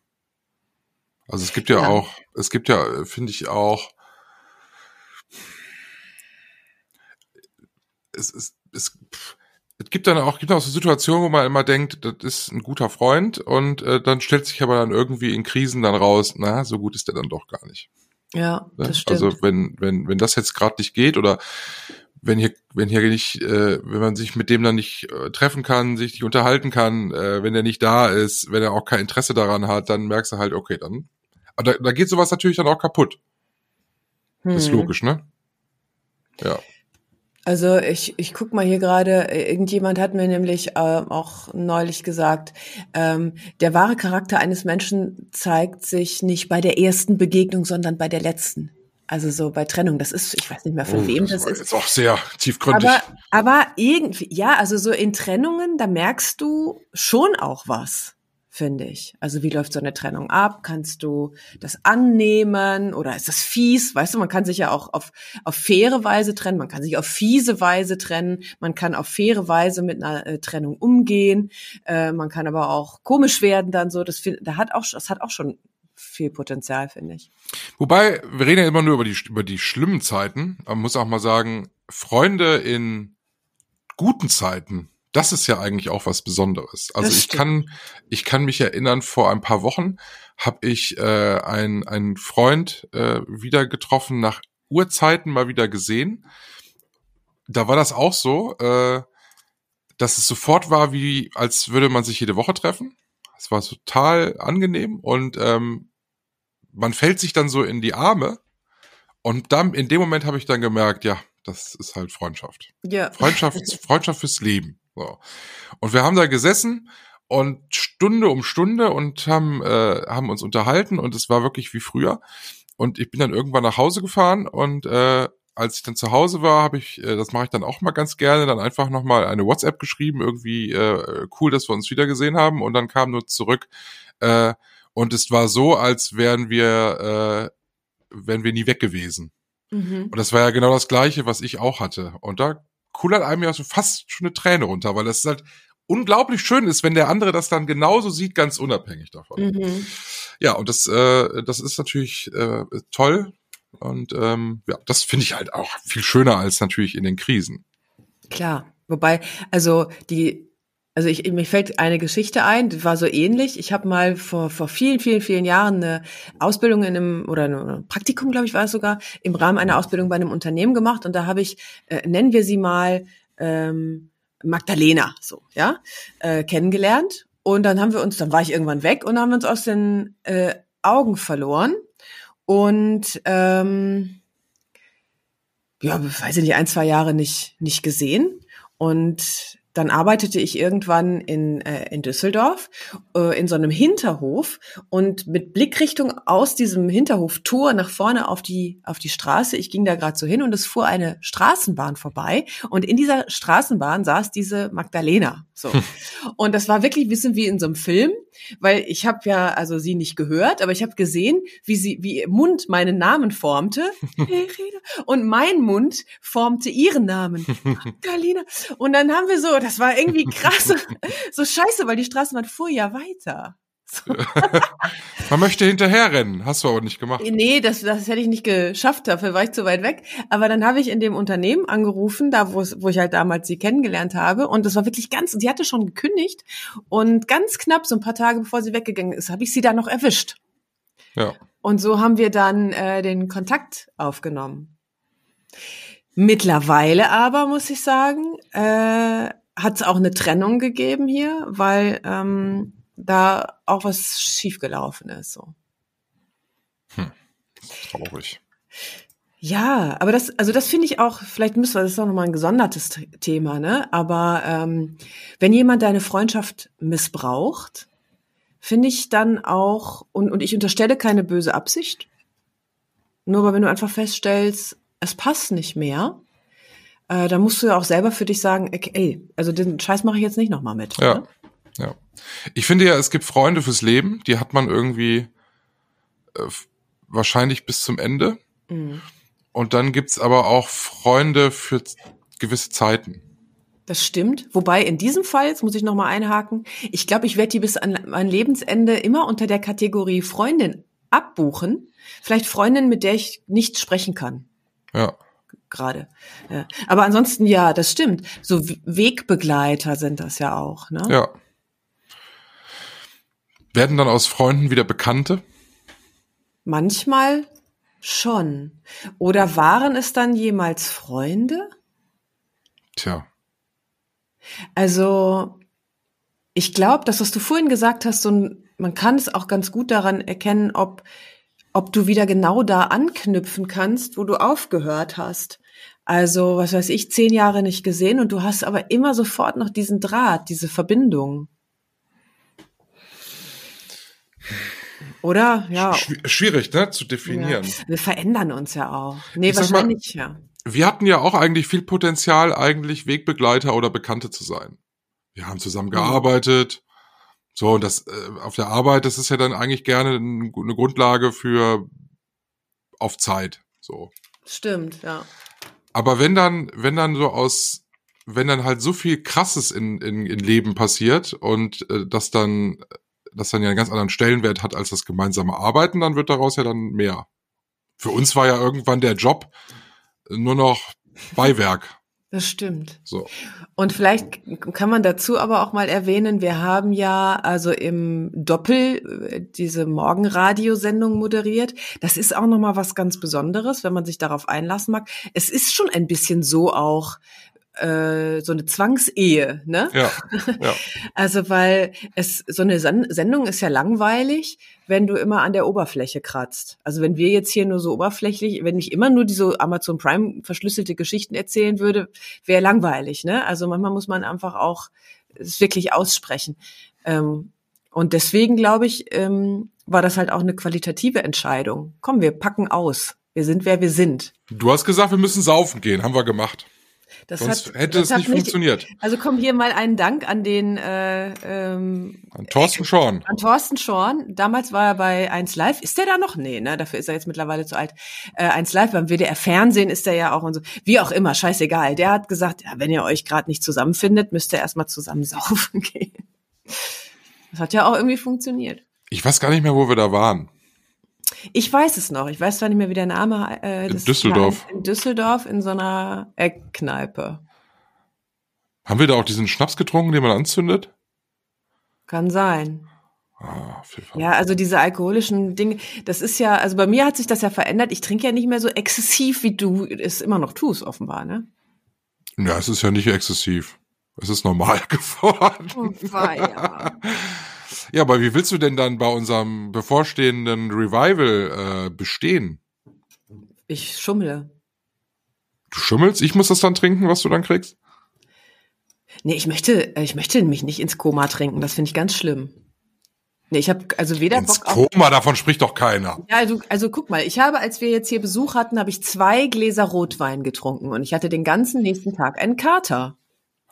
Also es gibt ja, Ja. auch, es gibt ja, finde ich auch, es, es, es, pff, es gibt dann auch, gibt auch so Situationen, wo man immer denkt, das ist ein guter Freund und äh, dann stellt sich aber dann irgendwie in Krisen dann raus, na, so gut ist der dann doch gar nicht. Ja, Ne? das stimmt. Also wenn, wenn, wenn das jetzt gerade nicht geht oder wenn hier, wenn hier nicht, äh, wenn man sich mit dem dann nicht äh, treffen kann, sich nicht unterhalten kann, äh, wenn er nicht da ist, wenn er auch kein Interesse daran hat, dann merkst du halt, okay, dann. Aber da, da geht sowas natürlich dann auch kaputt. Das ist Hm. logisch, ne? Ja. Also ich, ich guck mal hier gerade, äh, irgendjemand hat mir nämlich äh, auch neulich gesagt, ähm, der wahre Charakter eines Menschen zeigt sich nicht bei der ersten Begegnung, sondern bei der letzten. Also so bei Trennung. Das ist, ich weiß nicht mehr von Oh, wem das war ist. Jetzt auch sehr tiefgründig. Aber, aber irgendwie, ja, also so in Trennungen, da merkst du schon auch was, finde ich. Also wie läuft so eine Trennung ab? Kannst du das annehmen oder ist das fies? Weißt du, man kann sich ja auch auf, auf faire Weise trennen, man kann sich auf fiese Weise trennen, man kann auf faire Weise mit einer äh, Trennung umgehen, äh, man kann aber auch komisch werden dann so. Das, find- da hat auch, das hat auch schon viel Potenzial, finde ich. Wobei, wir reden ja immer nur über die, über die schlimmen Zeiten. Man muss auch mal sagen, Freunde in guten Zeiten, das ist ja eigentlich auch was Besonderes. Also ich kann, ich kann mich erinnern, vor ein paar Wochen habe ich äh, ein- einen Freund äh, wieder getroffen, nach Urzeiten mal wieder gesehen. Da war das auch so, äh, dass es sofort war, wie als würde man sich jede Woche treffen. Es war total angenehm und ähm, man fällt sich dann so in die Arme und dann in dem Moment habe ich dann gemerkt, ja, das ist halt Freundschaft. Ja. Freundschaft, Freundschaft fürs Leben. So. Und wir haben da gesessen und Stunde um Stunde und haben, äh, haben uns unterhalten und es war wirklich wie früher. Und ich bin dann irgendwann nach Hause gefahren und äh, als ich dann zu Hause war, habe ich, äh, das mache ich dann auch mal ganz gerne, dann einfach nochmal eine WhatsApp geschrieben, irgendwie äh, cool, dass wir uns wieder gesehen haben und dann kam nur zurück äh, und es war so, als wären wir, äh, wären wir nie weg gewesen. Mhm. Und das war ja genau das Gleiche, was ich auch hatte. Und da kullert einem ja so fast schon eine Träne runter, weil das halt unglaublich schön ist, wenn der andere das dann genauso sieht, ganz unabhängig davon. Mhm. Ja, und das, äh, das ist natürlich äh, toll. Und ähm, ja, das finde ich halt auch viel schöner als natürlich in den Krisen. Klar. Wobei, also die, also ich, mir fällt eine Geschichte ein, die war so ähnlich. Ich habe mal vor, vor vielen, vielen, vielen Jahren eine Ausbildung in einem, oder ein Praktikum, glaube ich, war es sogar, im Rahmen einer Ausbildung bei einem Unternehmen gemacht. Und da habe ich, äh, nennen wir sie mal, ähm, Magdalena, so, ja, äh, kennengelernt. Und dann haben wir uns, dann war ich irgendwann weg und haben wir uns aus den äh, Augen verloren. Und ähm, ja, weiß ich nicht, ein, zwei Jahre nicht, nicht gesehen. Und dann arbeitete ich irgendwann in, äh, in Düsseldorf äh, in so einem Hinterhof und mit Blickrichtung aus diesem Hinterhoftor nach vorne auf die auf die Straße. Ich ging da gerade so hin und es fuhr eine Straßenbahn vorbei und in dieser Straßenbahn saß diese Magdalena. So hm. und das war wirklich ein bisschen wie in so einem Film, weil ich habe ja also sie nicht gehört, aber ich habe gesehen, wie sie wie ihr Mund meinen Namen formte <laughs> und mein Mund formte ihren Namen <laughs> Magdalena und dann haben wir so das war irgendwie krass. <laughs> so scheiße, weil die Straßenbahn fuhr ja weiter. So. <laughs> Man möchte hinterherrennen, hast du aber nicht gemacht. Nee, das, das hätte ich nicht geschafft, dafür war ich zu weit weg. Aber dann habe ich in dem Unternehmen angerufen, da wo, wo ich halt damals sie kennengelernt habe. Und das war wirklich ganz, sie hatte schon gekündigt. Und ganz knapp, so ein paar Tage bevor sie weggegangen ist, habe ich sie da noch erwischt. Ja. Und so haben wir dann äh, den Kontakt aufgenommen. Mittlerweile aber, muss ich sagen, äh, hat es auch eine Trennung gegeben hier, weil ähm, da auch was schiefgelaufen ist. So. Hm. Traurig. Ja, aber das, also das finde ich auch, vielleicht müssen wir, das ist auch nochmal ein gesondertes Thema, ne? Aber ähm, wenn jemand deine Freundschaft missbraucht, finde ich dann auch, und, und ich unterstelle keine böse Absicht, nur aber wenn du einfach feststellst, es passt nicht mehr, äh, da musst du ja auch selber für dich sagen, ey, also den Scheiß mache ich jetzt nicht nochmal mit. Ja. Ne? Ja. Ich finde ja, es gibt Freunde fürs Leben, die hat man irgendwie äh, wahrscheinlich bis zum Ende. Mhm. Und dann gibt's aber auch Freunde für gewisse Zeiten. Das stimmt. Wobei in diesem Fall, jetzt muss ich nochmal einhaken, ich glaube, ich werde die bis an mein Lebensende immer unter der Kategorie Freundin abbuchen. Vielleicht Freundin, mit der ich nicht sprechen kann. Ja gerade. Ja. Aber ansonsten ja, das stimmt. So Wegbegleiter sind das ja auch. Ne? Ja. Werden dann aus Freunden wieder Bekannte? Manchmal schon. Oder waren es dann jemals Freunde? Tja. Also, ich glaube, das, was du vorhin gesagt hast, so man kann es auch ganz gut daran erkennen, ob, ob du wieder genau da anknüpfen kannst, wo du aufgehört hast. Also, was weiß ich, zehn Jahre nicht gesehen und du hast aber immer sofort noch diesen Draht, diese Verbindung. Oder? Ja. Schwierig, ne, zu definieren. Ja. Wir verändern uns ja auch. Nee, ich wahrscheinlich, mal, ja. Wir hatten ja auch eigentlich viel Potenzial, eigentlich Wegbegleiter oder Bekannte zu sein. Wir haben zusammen mhm. gearbeitet. So, und das äh, auf der Arbeit, das ist ja dann eigentlich gerne eine Grundlage für auf Zeit. So. Stimmt, ja. Aber wenn dann, wenn dann so aus, wenn dann halt so viel Krasses in, in, in Leben passiert und äh, das dann, das dann ja einen ganz anderen Stellenwert hat als das gemeinsame Arbeiten, dann wird daraus ja dann mehr. Für uns war ja irgendwann der Job nur noch Beiwerk. Das stimmt. So. Und vielleicht kann man dazu aber auch mal erwähnen, wir haben ja also im Doppel äh, diese Morgenradiosendung moderiert. Das ist auch nochmal was ganz Besonderes, wenn man sich darauf einlassen mag. Es ist schon ein bisschen so auch, äh, so eine Zwangsehe, ne? Ja, <laughs> ja. Also weil es so eine Sendung ist ja langweilig, wenn du immer an der Oberfläche kratzt. Also wenn wir jetzt hier nur so oberflächlich, wenn ich immer nur diese Amazon Prime verschlüsselte Geschichten erzählen würde, wäre langweilig, ne? Also manchmal muss man einfach auch es wirklich aussprechen. Ähm, und deswegen glaube ich, ähm, war das halt auch eine qualitative Entscheidung. Komm, wir packen aus. Wir sind wer wir sind. Du hast gesagt, wir müssen saufen gehen, haben wir gemacht. Das Sonst hat, hätte das es nicht funktioniert. Also komm hier mal einen Dank an den äh, ähm, An Thorsten Schorn. an Thorsten Schorn. Damals war er bei 1 Live. Ist der da noch? Nee, ne? Dafür ist er jetzt mittlerweile zu alt. Äh, 1 Live beim WDR Fernsehen ist er ja auch und so. Wie auch immer, scheißegal. Der hat gesagt, ja, wenn ihr euch gerade nicht zusammenfindet, müsst ihr erstmal zusammen <laughs> saufen gehen. Das hat ja auch irgendwie funktioniert. Ich weiß gar nicht mehr, wo wir da waren. Ich weiß es noch. Ich weiß zwar nicht mehr, wie der Name äh, In Düsseldorf. In Düsseldorf in so einer Eckkneipe. Haben wir da auch diesen Schnaps getrunken, den man anzündet? Kann sein. Ah. Ja, also diese alkoholischen Dinge, das ist ja, also bei mir hat sich das ja verändert. Ich trinke ja nicht mehr so exzessiv, wie du es immer noch tust, offenbar, ne? ja, es ist ja nicht exzessiv. Es ist normal <laughs> geworden. Oh, weia. Ja, aber wie willst du denn dann bei unserem bevorstehenden Revival äh, bestehen? Ich schummle. Du schummelst? Ich muss das dann trinken, was du dann kriegst? Nee, ich möchte, äh, ich möchte mich nicht ins Koma trinken. Das finde ich ganz schlimm. Nee, ich habe also weder Ins Bock auf. Koma, davon spricht doch keiner. Ja, also, also guck mal, ich habe, als wir jetzt hier Besuch hatten, habe ich zwei Gläser Rotwein getrunken und ich hatte den ganzen nächsten Tag einen Kater.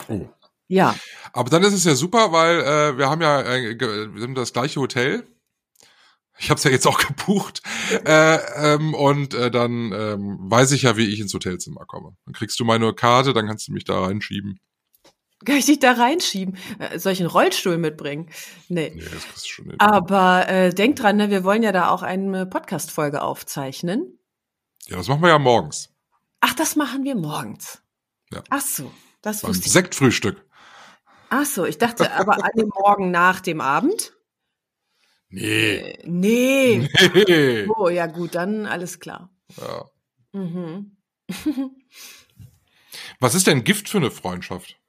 Oh. Ja, Aber dann ist es ja super, weil äh, wir haben ja äh, wir haben das gleiche Hotel. Ich habe es ja jetzt auch <laughs> gebucht. Äh, ähm, und äh, dann ähm, weiß ich ja, wie ich ins Hotelzimmer komme. Dann kriegst du meine Karte, dann kannst du mich da reinschieben. kann ich dich da reinschieben? Äh, Soll ich einen Rollstuhl mitbringen? Nee. Nee, das kriegst du schon hin. Aber äh, denk dran, ne, wir wollen ja da auch eine Podcast-Folge aufzeichnen. Ja, das machen wir ja morgens. Ach, das machen wir morgens. Ja. Ach so, das Beim wusste ich. Sektfrühstück. Ach so, ich dachte aber an dem Morgen nach dem Abend. Nee. Nee. <laughs> Nee. Oh, ja gut, dann alles klar. Ja. Mhm. <laughs> Was ist denn Gift für eine Freundschaft?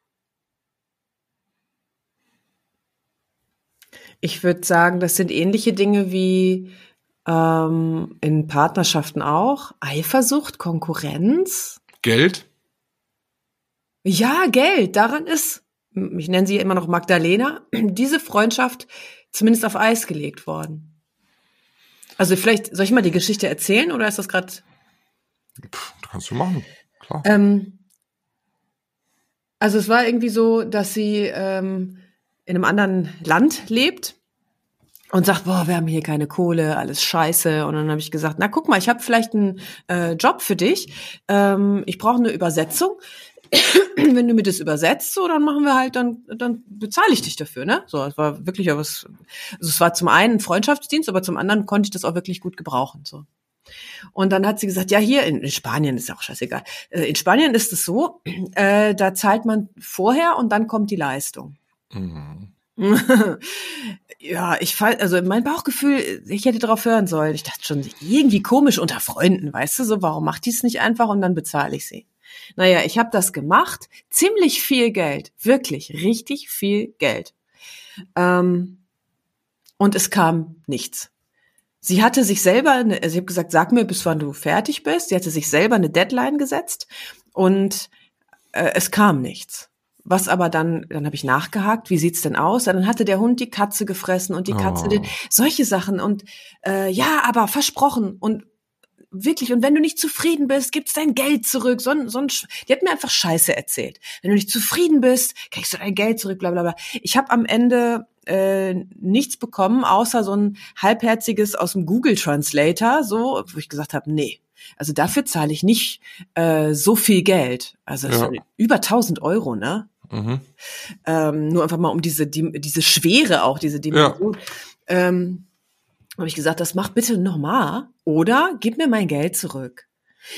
Ich würde sagen, das sind ähnliche Dinge wie ähm, in Partnerschaften auch. Eifersucht, Konkurrenz. Geld? Ja, Geld, daran ist, ich nenne sie immer noch Magdalena, <clears throat> diese Freundschaft zumindest auf Eis gelegt worden. Also vielleicht, soll ich mal die Geschichte erzählen oder ist das gerade kannst du machen. Klar. Ähm, also es war irgendwie so, dass sie ähm, in einem anderen Land lebt und sagt, boah, wir haben hier keine Kohle, alles scheiße. Und dann habe ich gesagt, na guck mal, ich habe vielleicht einen äh, Job für dich. Ähm, ich brauche eine Übersetzung. <coughs> Wenn du mir das übersetzt, so, dann machen wir halt, dann, dann bezahle ich dich dafür, ne? So, es war wirklich ja was, also es war zum einen ein Freundschaftsdienst, aber zum anderen konnte ich das auch wirklich gut gebrauchen, so. Und dann hat sie gesagt, ja, hier in, in Spanien ist ja auch scheißegal. Äh, In Spanien ist es so, <coughs> äh, da zahlt man vorher und dann kommt die Leistung. Mhm. <laughs> ja, ich fall, also mein Bauchgefühl, ich hätte darauf hören sollen. Ich dachte schon, irgendwie komisch unter Freunden, weißt du, so, warum macht die es nicht einfach und dann bezahle ich sie? Naja, ich habe das gemacht, ziemlich viel Geld, wirklich, richtig viel Geld. Ähm, und es kam nichts. Sie hatte sich selber, eine, also ich habe gesagt, sag mir, bis wann du fertig bist. Sie hatte sich selber eine Deadline gesetzt und äh, es kam nichts. Was aber dann, dann habe ich nachgehakt, wie sieht's denn aus? Dann hatte der Hund die Katze gefressen und die Katze Oh. den, solche Sachen und äh, ja, aber versprochen und wirklich und wenn du nicht zufrieden bist, gibt's dein Geld zurück. So, ein- so ein, die hat mir einfach Scheiße erzählt. Wenn du nicht zufrieden bist, kriegst du dein Geld zurück, bla bla bla. Ich habe am Ende äh, nichts bekommen, außer so ein halbherziges aus dem Google Translator, so, wo ich gesagt habe, nee. Also dafür zahle ich nicht äh, so viel Geld. Also Ja. über 1000 Euro, ne? Mhm. ähm, nur einfach mal um diese die, diese Schwere auch diese Dimension. Ähm, habe ich gesagt, das mach bitte nochmal oder gib mir mein Geld zurück.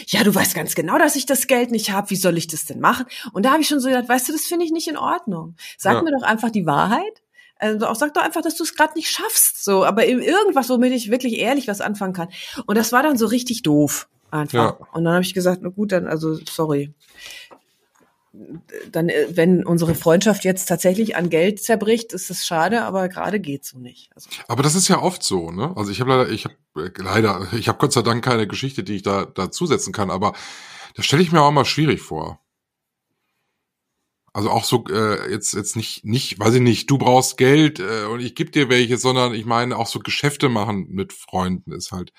Ja, du weißt ganz genau, dass ich das Geld nicht habe. Wie soll ich das denn machen? Und da habe ich schon so gedacht, weißt du, das finde ich nicht in Ordnung. Sag Ja. mir doch einfach die Wahrheit. Also auch sag doch einfach, dass du es gerade nicht schaffst. So, aber in irgendwas, womit ich wirklich ehrlich was anfangen kann. Und das war dann so richtig doof einfach. Ja. Und dann habe ich gesagt, na gut, dann also sorry dann, äh, wenn unsere Freundschaft jetzt tatsächlich an Geld zerbricht, ist es schade, aber gerade geht's so nicht. Also, Aber das ist ja oft so, ne? Also ich habe leider, ich habe äh, leider, ich habe Gott sei Dank keine Geschichte, die ich da da zusetzen kann, aber das stelle ich mir auch mal schwierig vor. Also auch so äh, jetzt jetzt nicht nicht, weiß ich nicht, du brauchst Geld äh, und ich gebe dir welches, sondern ich meine auch so Geschäfte machen mit Freunden ist halt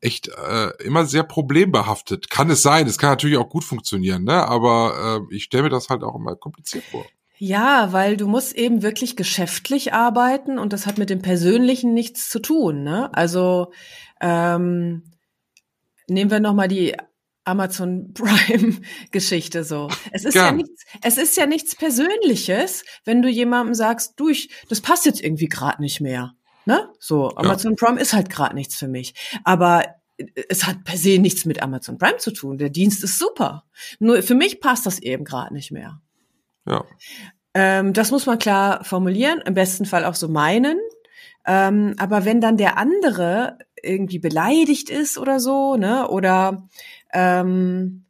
echt äh, immer sehr problembehaftet. Kann es sein, es kann natürlich auch gut funktionieren, ne? aber äh, ich stelle mir das halt auch immer kompliziert vor. Ja, weil du musst eben wirklich geschäftlich arbeiten und das hat mit dem Persönlichen nichts zu tun. Ne? Also ähm, nehmen wir noch mal die Amazon <laughs> Prime Geschichte so. Es ist ja. ja nichts, es ist ja nichts Persönliches, wenn du jemandem sagst, du, ich, das passt jetzt irgendwie gerade nicht mehr. Ne? So, Amazon ja. Prime ist halt gerade nichts für mich. Aber äh, es hat per se nichts mit Amazon Prime zu tun. Der Dienst ist super. Nur für mich passt das eben gerade nicht mehr. Ja. Ähm, das muss man klar formulieren, im besten Fall auch so meinen. Ähm, aber wenn dann der andere irgendwie beleidigt ist oder so, ne, oder ähm,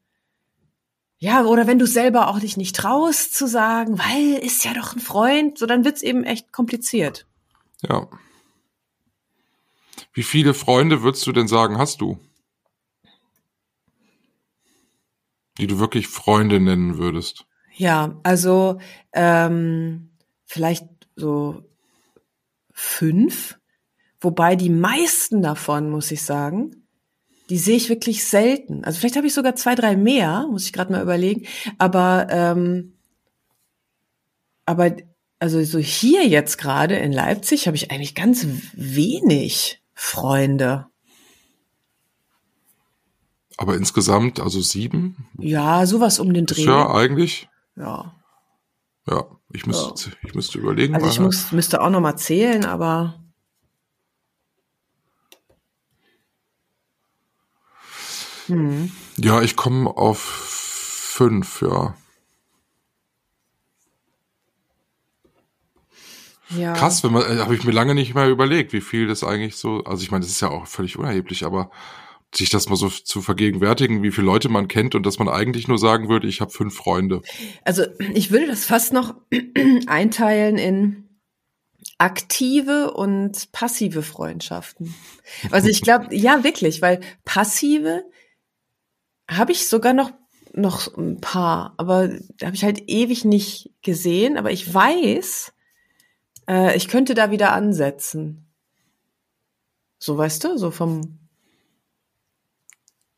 ja, oder wenn du selber auch dich nicht traust zu sagen, weil ist ja doch ein Freund, so dann wird's eben echt kompliziert. Ja. Wie viele Freunde würdest du denn sagen, hast du? Die du wirklich Freunde nennen würdest? Ja, also ähm, vielleicht so fünf, wobei die meisten davon, muss ich sagen, die sehe ich wirklich selten. Also vielleicht habe ich sogar zwei, drei mehr, muss ich gerade mal überlegen. Aber ähm, aber also so hier jetzt gerade in Leipzig habe ich eigentlich ganz wenig. Freunde. Aber insgesamt, also sieben? Ja, sowas um den Dreh. Ja, eigentlich. Ja. Ja, ich müsste, ja. ich müsste überlegen. Also ich muss, müsste auch noch mal zählen, aber. Hm. Ja, ich komme auf fünf, ja. Ja. Krass, wenn man, äh, habe ich mir lange nicht mehr überlegt, wie viel das eigentlich so, also ich meine, das ist ja auch völlig unerheblich, aber sich das mal so zu vergegenwärtigen, wie viele Leute man kennt und dass man eigentlich nur sagen würde, ich habe fünf Freunde. Also ich würde das fast noch <clears throat> einteilen in aktive und passive Freundschaften. Also ich glaube, ja wirklich, weil passive habe ich sogar noch noch ein paar, aber da habe ich halt ewig nicht gesehen, aber ich weiß, äh, ich könnte da wieder ansetzen. So, weißt du, so vom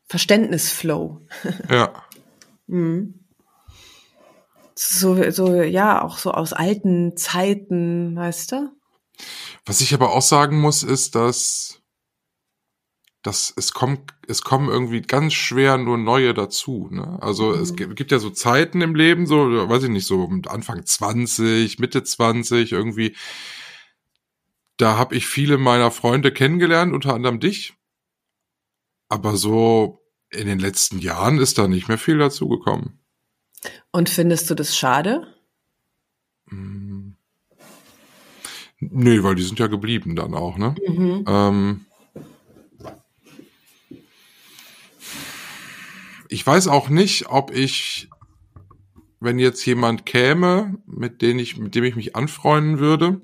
Verständnisflow. <laughs> Ja. mhm. So, so, ja, auch so aus alten Zeiten, weißt du? Was ich aber auch sagen muss, ist, dass das, es kommt, es kommen irgendwie ganz schwer nur neue dazu. Ne? Also mhm. es gibt ja so Zeiten im Leben, so, weiß ich nicht, so Anfang 20, Mitte 20, irgendwie. Da habe ich viele meiner Freunde kennengelernt, unter anderem dich. Aber so in den letzten Jahren ist da nicht mehr viel dazugekommen. Und findest du das schade? Hm. Nee, weil die sind ja geblieben dann auch, ne? Mhm. Ähm, ich weiß auch nicht, ob ich, wenn jetzt jemand käme, mit dem ich, mit dem ich mich anfreunden würde,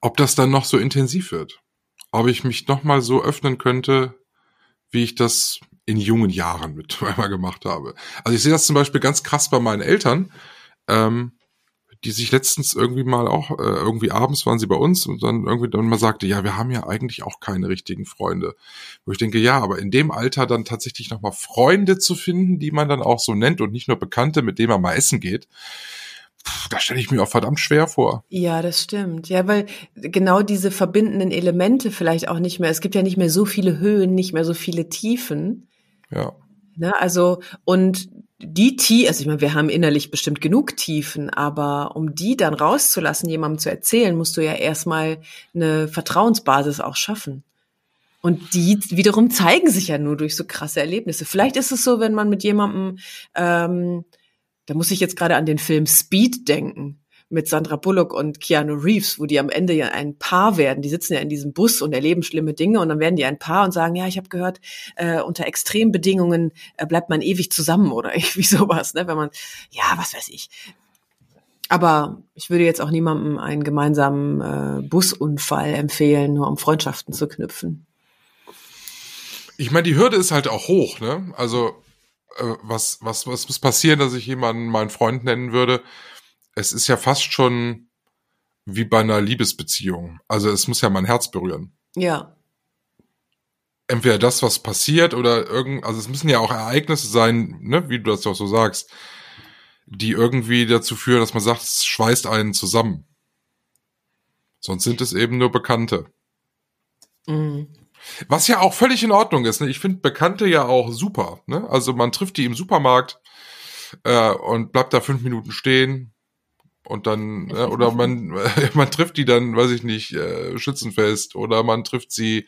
ob das dann noch so intensiv wird. Ob ich mich noch mal so öffnen könnte, wie ich das in jungen Jahren mit <laughs> einmal gemacht habe. Also ich sehe das zum Beispiel ganz krass bei meinen Eltern. Ähm, die sich letztens irgendwie mal auch, äh, irgendwie abends waren sie bei uns und dann irgendwie dann mal sagte, ja, wir haben ja eigentlich auch keine richtigen Freunde. Wo ich denke, ja, aber in dem Alter dann tatsächlich nochmal Freunde zu finden, die man dann auch so nennt und nicht nur Bekannte, mit denen man mal essen geht, da stelle ich mir auch verdammt schwer vor. Ja, das stimmt. Ja, weil genau diese verbindenden Elemente vielleicht auch nicht mehr, es gibt ja nicht mehr so viele Höhen, nicht mehr so viele Tiefen. Ja. Ne, also, und die Tiefen, also ich meine, wir haben innerlich bestimmt genug Tiefen, aber um die dann rauszulassen, jemandem zu erzählen, musst du ja erstmal eine Vertrauensbasis auch schaffen. Und die wiederum zeigen sich ja nur durch so krasse Erlebnisse. Vielleicht ist es so, wenn man mit jemandem, ähm, da muss ich jetzt gerade an den Film Speed denken mit Sandra Bullock und Keanu Reeves, wo die am Ende ja ein Paar werden. Die sitzen ja in diesem Bus und erleben schlimme Dinge und dann werden die ein Paar und sagen, ja, ich habe gehört, äh, unter Extrembedingungen äh, bleibt man ewig zusammen oder <laughs> irgendwie sowas, ne? Wenn man, ja, was weiß ich. Aber ich würde jetzt auch niemandem einen gemeinsamen äh, Busunfall empfehlen, nur um Freundschaften zu knüpfen. Ich meine, die Hürde ist halt auch hoch, ne? Also äh, was, was, was muss passieren, dass ich jemanden meinen Freund nennen würde? Es ist ja fast schon wie bei einer Liebesbeziehung. Also es muss ja mein Herz berühren. Ja. entweder das, was passiert oder irgend, also es müssen ja auch Ereignisse sein, ne, wie du das auch so sagst, die irgendwie dazu führen, dass man sagt, es schweißt einen zusammen. Sonst sind es eben nur Bekannte. Mhm. Was ja auch völlig in Ordnung ist. Ne? Ich finde Bekannte ja auch super. Ne? Also man trifft die im Supermarkt äh, und bleibt da fünf Minuten stehen und dann äh, oder man <laughs> man trifft die dann, weiß ich nicht, äh, Schützenfest oder man trifft sie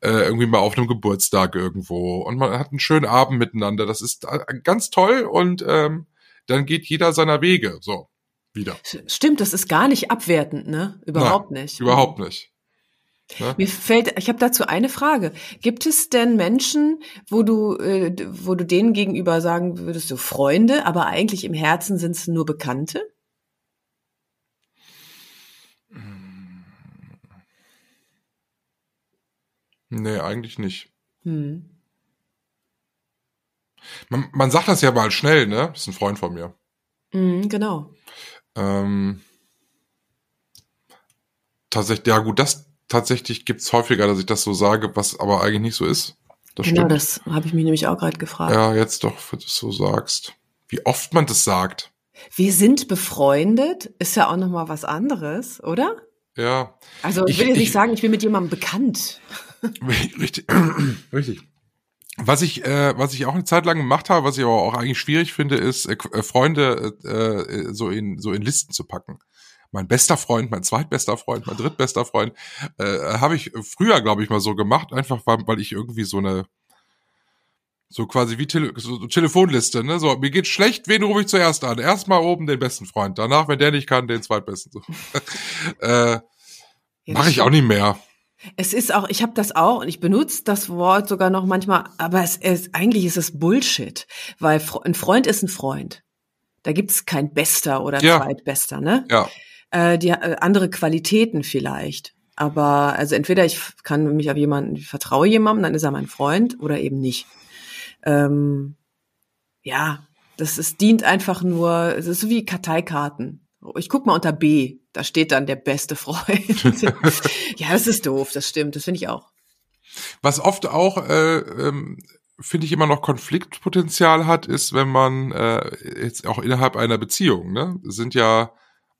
äh, irgendwie mal auf einem Geburtstag irgendwo und man hat einen schönen Abend miteinander. Das ist äh, ganz toll und ähm, dann geht jeder seiner Wege. So wieder. Stimmt, das ist gar nicht abwertend, ne? Überhaupt Nein, nicht. Überhaupt nicht. Ne? Mir fällt, ich habe dazu eine Frage. Gibt es denn Menschen, wo du, äh, wo du denen gegenüber sagen würdest, so Freunde, aber eigentlich im Herzen sind es nur Bekannte? Nee, eigentlich nicht. Hm. Man, man sagt das ja mal schnell, ne? Das ist ein Freund von mir. Mhm, genau. Ähm, tatsächlich, ja gut, das tatsächlich gibt's häufiger, dass ich das so sage, was aber eigentlich nicht so ist. Das genau, stimmt. das habe ich mich nämlich auch gerade gefragt. Ja, jetzt doch, wenn du es so sagst. Wie oft man das sagt. Wir sind befreundet, ist ja auch noch mal was anderes, oder? Ja. Also ich, will jetzt ich- nicht sagen, ich bin mit jemandem bekannt. Richtig. Richtig. Was ich, äh, was ich auch eine Zeit lang gemacht habe, was ich aber auch eigentlich schwierig finde, ist, äh, äh, Freunde äh, äh, so in so in Listen zu packen. Mein bester Freund, mein zweitbester Freund, mein drittbester Freund, äh, habe ich früher, glaube ich, mal so gemacht, einfach weil, weil ich irgendwie so eine so quasi wie Tele so so Telefonliste, ne? So, mir geht's schlecht, wen rufe ich zuerst an? Erstmal oben den besten Freund, danach, wenn der nicht kann, den zweitbesten. So. <laughs> äh, Ja, Mache ich auch nicht mehr. Es ist auch, ich habe das auch und ich benutze das Wort sogar noch manchmal, aber es ist, eigentlich ist es Bullshit, weil ein Freund ist ein Freund. Da gibt's kein Bester oder Ja. Zweitbester, ne? Ja. Äh, die äh, andere Qualitäten vielleicht. Aber also entweder ich kann mich auf jemanden, ich vertraue jemandem, dann ist er mein Freund oder eben nicht. Ähm, ja, das ist, dient einfach nur, es ist so wie Karteikarten. Ich guck mal unter B, da steht dann der beste Freund. <laughs> ja, das ist doof, das stimmt, das finde ich auch. Was oft auch, äh, ähm, finde ich, immer noch Konfliktpotenzial hat, ist, wenn man äh, jetzt auch innerhalb einer Beziehung, ne, sind ja,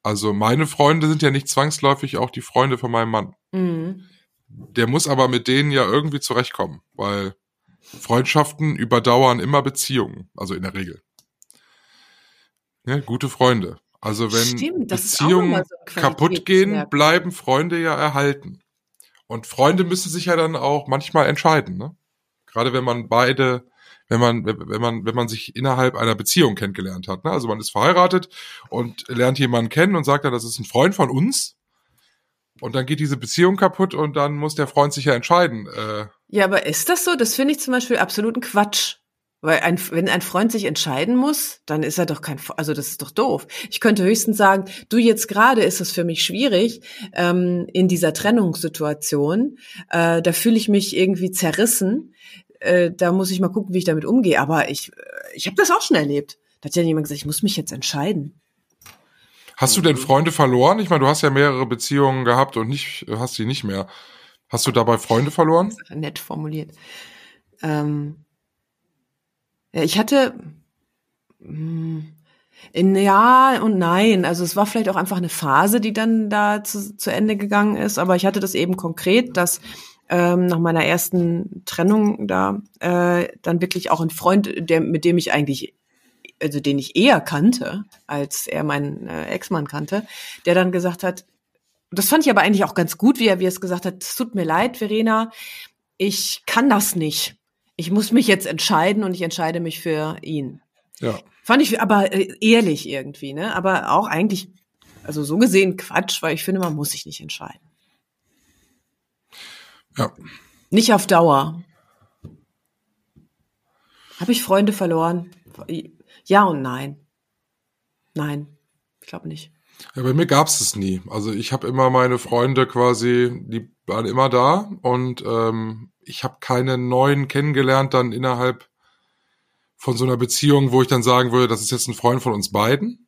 also meine Freunde sind ja nicht zwangsläufig auch die Freunde von meinem Mann. Mhm. Der muss aber mit denen ja irgendwie zurechtkommen, weil Freundschaften überdauern immer Beziehungen, also in der Regel. Ne, gute Freunde. Also wenn Stimmt, Beziehungen so kaputt gehen, bleiben Freunde ja erhalten. Und Freunde müssen sich ja dann auch manchmal entscheiden, ne? Gerade wenn man beide, wenn man, wenn man, wenn man sich innerhalb einer Beziehung kennengelernt hat, ne? Also man ist verheiratet und lernt jemanden kennen und sagt dann, das ist ein Freund von uns. Und dann geht diese Beziehung kaputt und dann muss der Freund sich ja entscheiden. Äh, Ja, aber ist das so? Das finde ich zum Beispiel absoluten Quatsch. Weil ein, wenn ein Freund sich entscheiden muss, dann ist er doch kein, also das ist doch doof. Ich könnte höchstens sagen, du jetzt gerade ist es für mich schwierig ähm, in dieser Trennungssituation. Äh, da fühle ich mich irgendwie zerrissen. Äh, da muss ich mal gucken, wie ich damit umgehe. Aber ich, äh, ich habe das auch schon erlebt. Da hat ja jemand gesagt, ich muss mich jetzt entscheiden. hast du denn Freunde verloren? Ich meine, du hast ja mehrere Beziehungen gehabt und nicht, hast die nicht mehr. Hast du dabei Freunde verloren? Nett formuliert. Ähm, ich hatte hm, in ja und nein. Also es war vielleicht auch einfach eine Phase, die dann da zu, zu Ende gegangen ist. Aber ich hatte das eben konkret, dass ähm, nach meiner ersten Trennung da äh, dann wirklich auch ein Freund, der mit dem ich eigentlich also den ich eher kannte, als er meinen äh, Ex-Mann kannte, der dann gesagt hat, das fand ich aber eigentlich auch ganz gut, wie er, wie er es gesagt hat, es tut mir leid, Verena, ich kann das nicht. Ich muss mich jetzt entscheiden und ich entscheide mich für ihn. Ja. Fand ich aber äh, ehrlich irgendwie, ne? Aber auch eigentlich, also so gesehen Quatsch, weil ich finde, man muss sich nicht entscheiden. Ja. Nicht auf Dauer. Habe ich Freunde verloren? Ja und nein. Nein, ich glaube nicht. Ja, bei mir gab's es nie. Also ich habe immer meine Freunde quasi, die waren immer da und ähm, ich habe keine neuen kennengelernt dann innerhalb von so einer Beziehung, wo ich dann sagen würde, das ist jetzt ein Freund von uns beiden.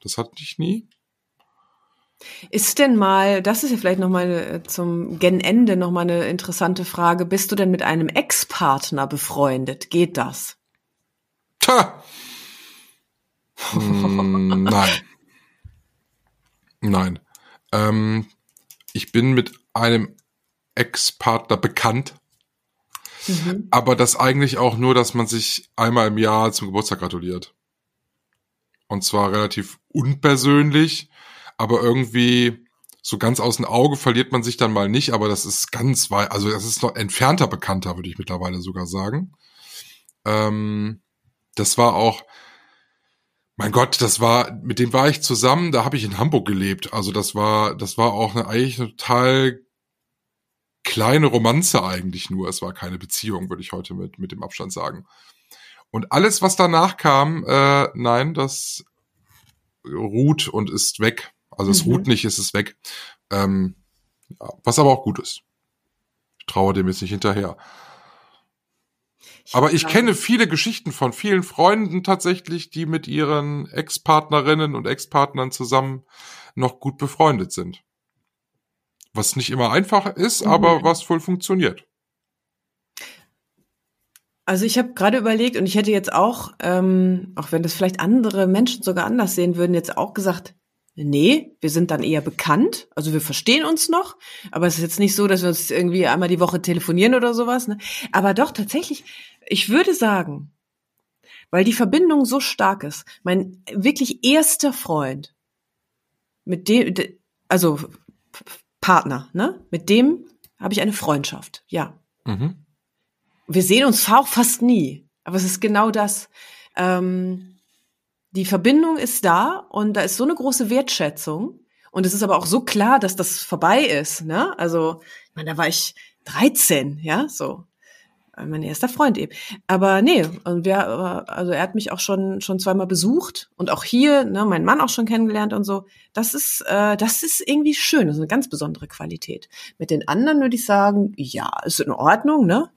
Das hatte ich nie. Ist denn mal, das ist ja vielleicht noch mal äh, zum gen Ende noch mal eine interessante Frage. Bist du denn mit einem Ex-Partner befreundet? Geht das? Tja. Hm, <laughs> nein. Nein. Ähm, ich bin mit einem Ex-Partner bekannt. Mhm. Aber das eigentlich auch nur, dass man sich einmal im Jahr zum Geburtstag gratuliert. Und zwar relativ unpersönlich, aber irgendwie so ganz aus dem Auge verliert man sich dann mal nicht, aber das ist ganz weit, also das ist noch entfernter Bekannter, würde ich mittlerweile sogar sagen. Ähm, das war auch, mein Gott, das war, mit dem war ich zusammen, da habe ich in Hamburg gelebt. Also das war, das war auch eine, eigentlich eine total kleine Romanze eigentlich nur. Es war keine Beziehung, würde ich heute mit, mit dem Abstand sagen. Und alles, was danach kam, äh, nein, das ruht und ist weg. Also es mhm. ruht nicht, es ist weg. Ähm, ja, was aber auch gut ist. Ich traue dem jetzt nicht hinterher. Aber ich kenne viele Geschichten von vielen Freunden tatsächlich, die mit ihren Ex-Partnerinnen und Ex-Partnern zusammen noch gut befreundet sind. Was nicht immer einfach ist, mhm. aber was wohl funktioniert. Also ich habe gerade überlegt und ich hätte jetzt auch, ähm, auch wenn das vielleicht andere Menschen sogar anders sehen würden, jetzt auch gesagt, nee, wir sind dann eher bekannt, also wir verstehen uns noch, aber es ist jetzt nicht so, dass wir uns irgendwie einmal die Woche telefonieren oder sowas. Ne? Aber doch tatsächlich, ich würde sagen, weil die Verbindung so stark ist, mein wirklich erster Freund, mit dem, also Partner, ne, mit dem habe ich eine Freundschaft, ja. Mhm. Wir sehen uns auch fast nie, aber es ist genau das. Ähm, die Verbindung ist da und da ist so eine große Wertschätzung. Und es ist aber auch so klar, dass das vorbei ist. Ne? Also, ich meine, da war ich 13, ja, so. Äh, mein erster Freund eben. Aber nee, und wir, also er hat mich auch schon schon zweimal besucht und auch hier, ne, mein Mann auch schon kennengelernt und so. Das ist, äh, das ist irgendwie schön, das ist eine ganz besondere Qualität. Mit den anderen würde ich sagen, ja, ist in Ordnung, ne?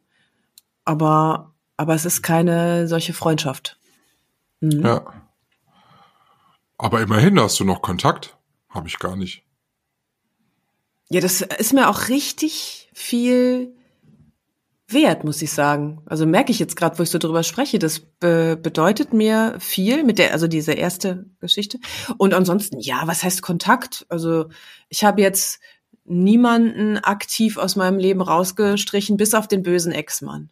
Aber, aber es ist keine solche Freundschaft. Mhm. Ja. Aber immerhin hast du noch Kontakt. Habe ich gar nicht. Ja, das ist mir auch richtig viel wert, muss ich sagen. Also merke ich jetzt gerade, wo ich so drüber spreche, das be bedeutet mir viel mit der, also diese erste Geschichte. Und ansonsten, ja, was heißt Kontakt? Also ich habe jetzt niemanden aktiv aus meinem Leben rausgestrichen, bis auf den bösen Ex-Mann.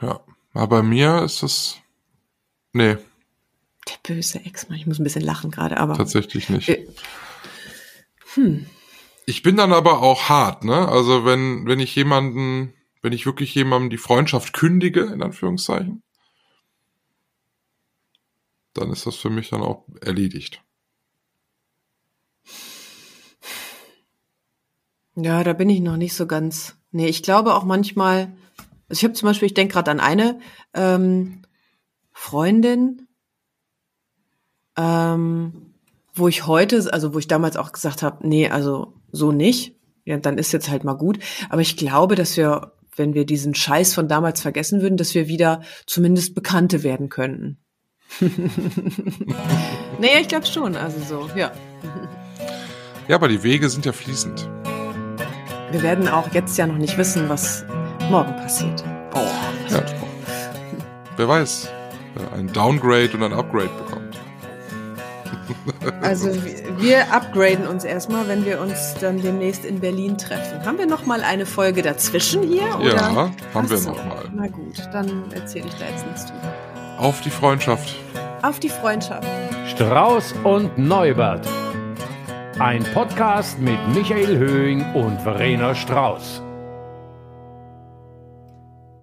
Ja, aber bei mir ist es, nee, der böse Ex-Mann. Ich muss ein bisschen lachen gerade, aber. Tatsächlich nicht. Äh, hm. Ich bin dann aber auch hart, ne? Also wenn, wenn ich jemanden, wenn ich wirklich jemandem die Freundschaft kündige, in Anführungszeichen, dann ist das für mich dann auch erledigt. Ja, da bin ich noch nicht so ganz. Nee, ich glaube auch manchmal, also ich habe zum Beispiel, ich denke gerade an eine ähm, Freundin, ähm, wo ich heute, also wo ich damals auch gesagt habe, nee, also so nicht. Ja, dann ist jetzt halt mal gut. Aber ich glaube, dass wir, wenn wir diesen Scheiß von damals vergessen würden, dass wir wieder zumindest Bekannte werden könnten. <laughs> naja, ich glaube schon. Also so, ja. Ja, aber die Wege sind ja fließend. Wir werden auch jetzt ja noch nicht wissen, was morgen passiert. Oh, ja. Wer weiß, ein Downgrade und ein Upgrade bekommt. Also wir upgraden uns erstmal, wenn wir uns dann demnächst in Berlin treffen. Haben wir noch mal eine Folge dazwischen hier? Oder? Ja, haben wir noch mal. Na gut, dann erzähle ich da jetzt nichts drüber. Auf die Freundschaft. Auf die Freundschaft. Strauß und Neubert. Ein Podcast mit Michael Höhing und Verena Strauß.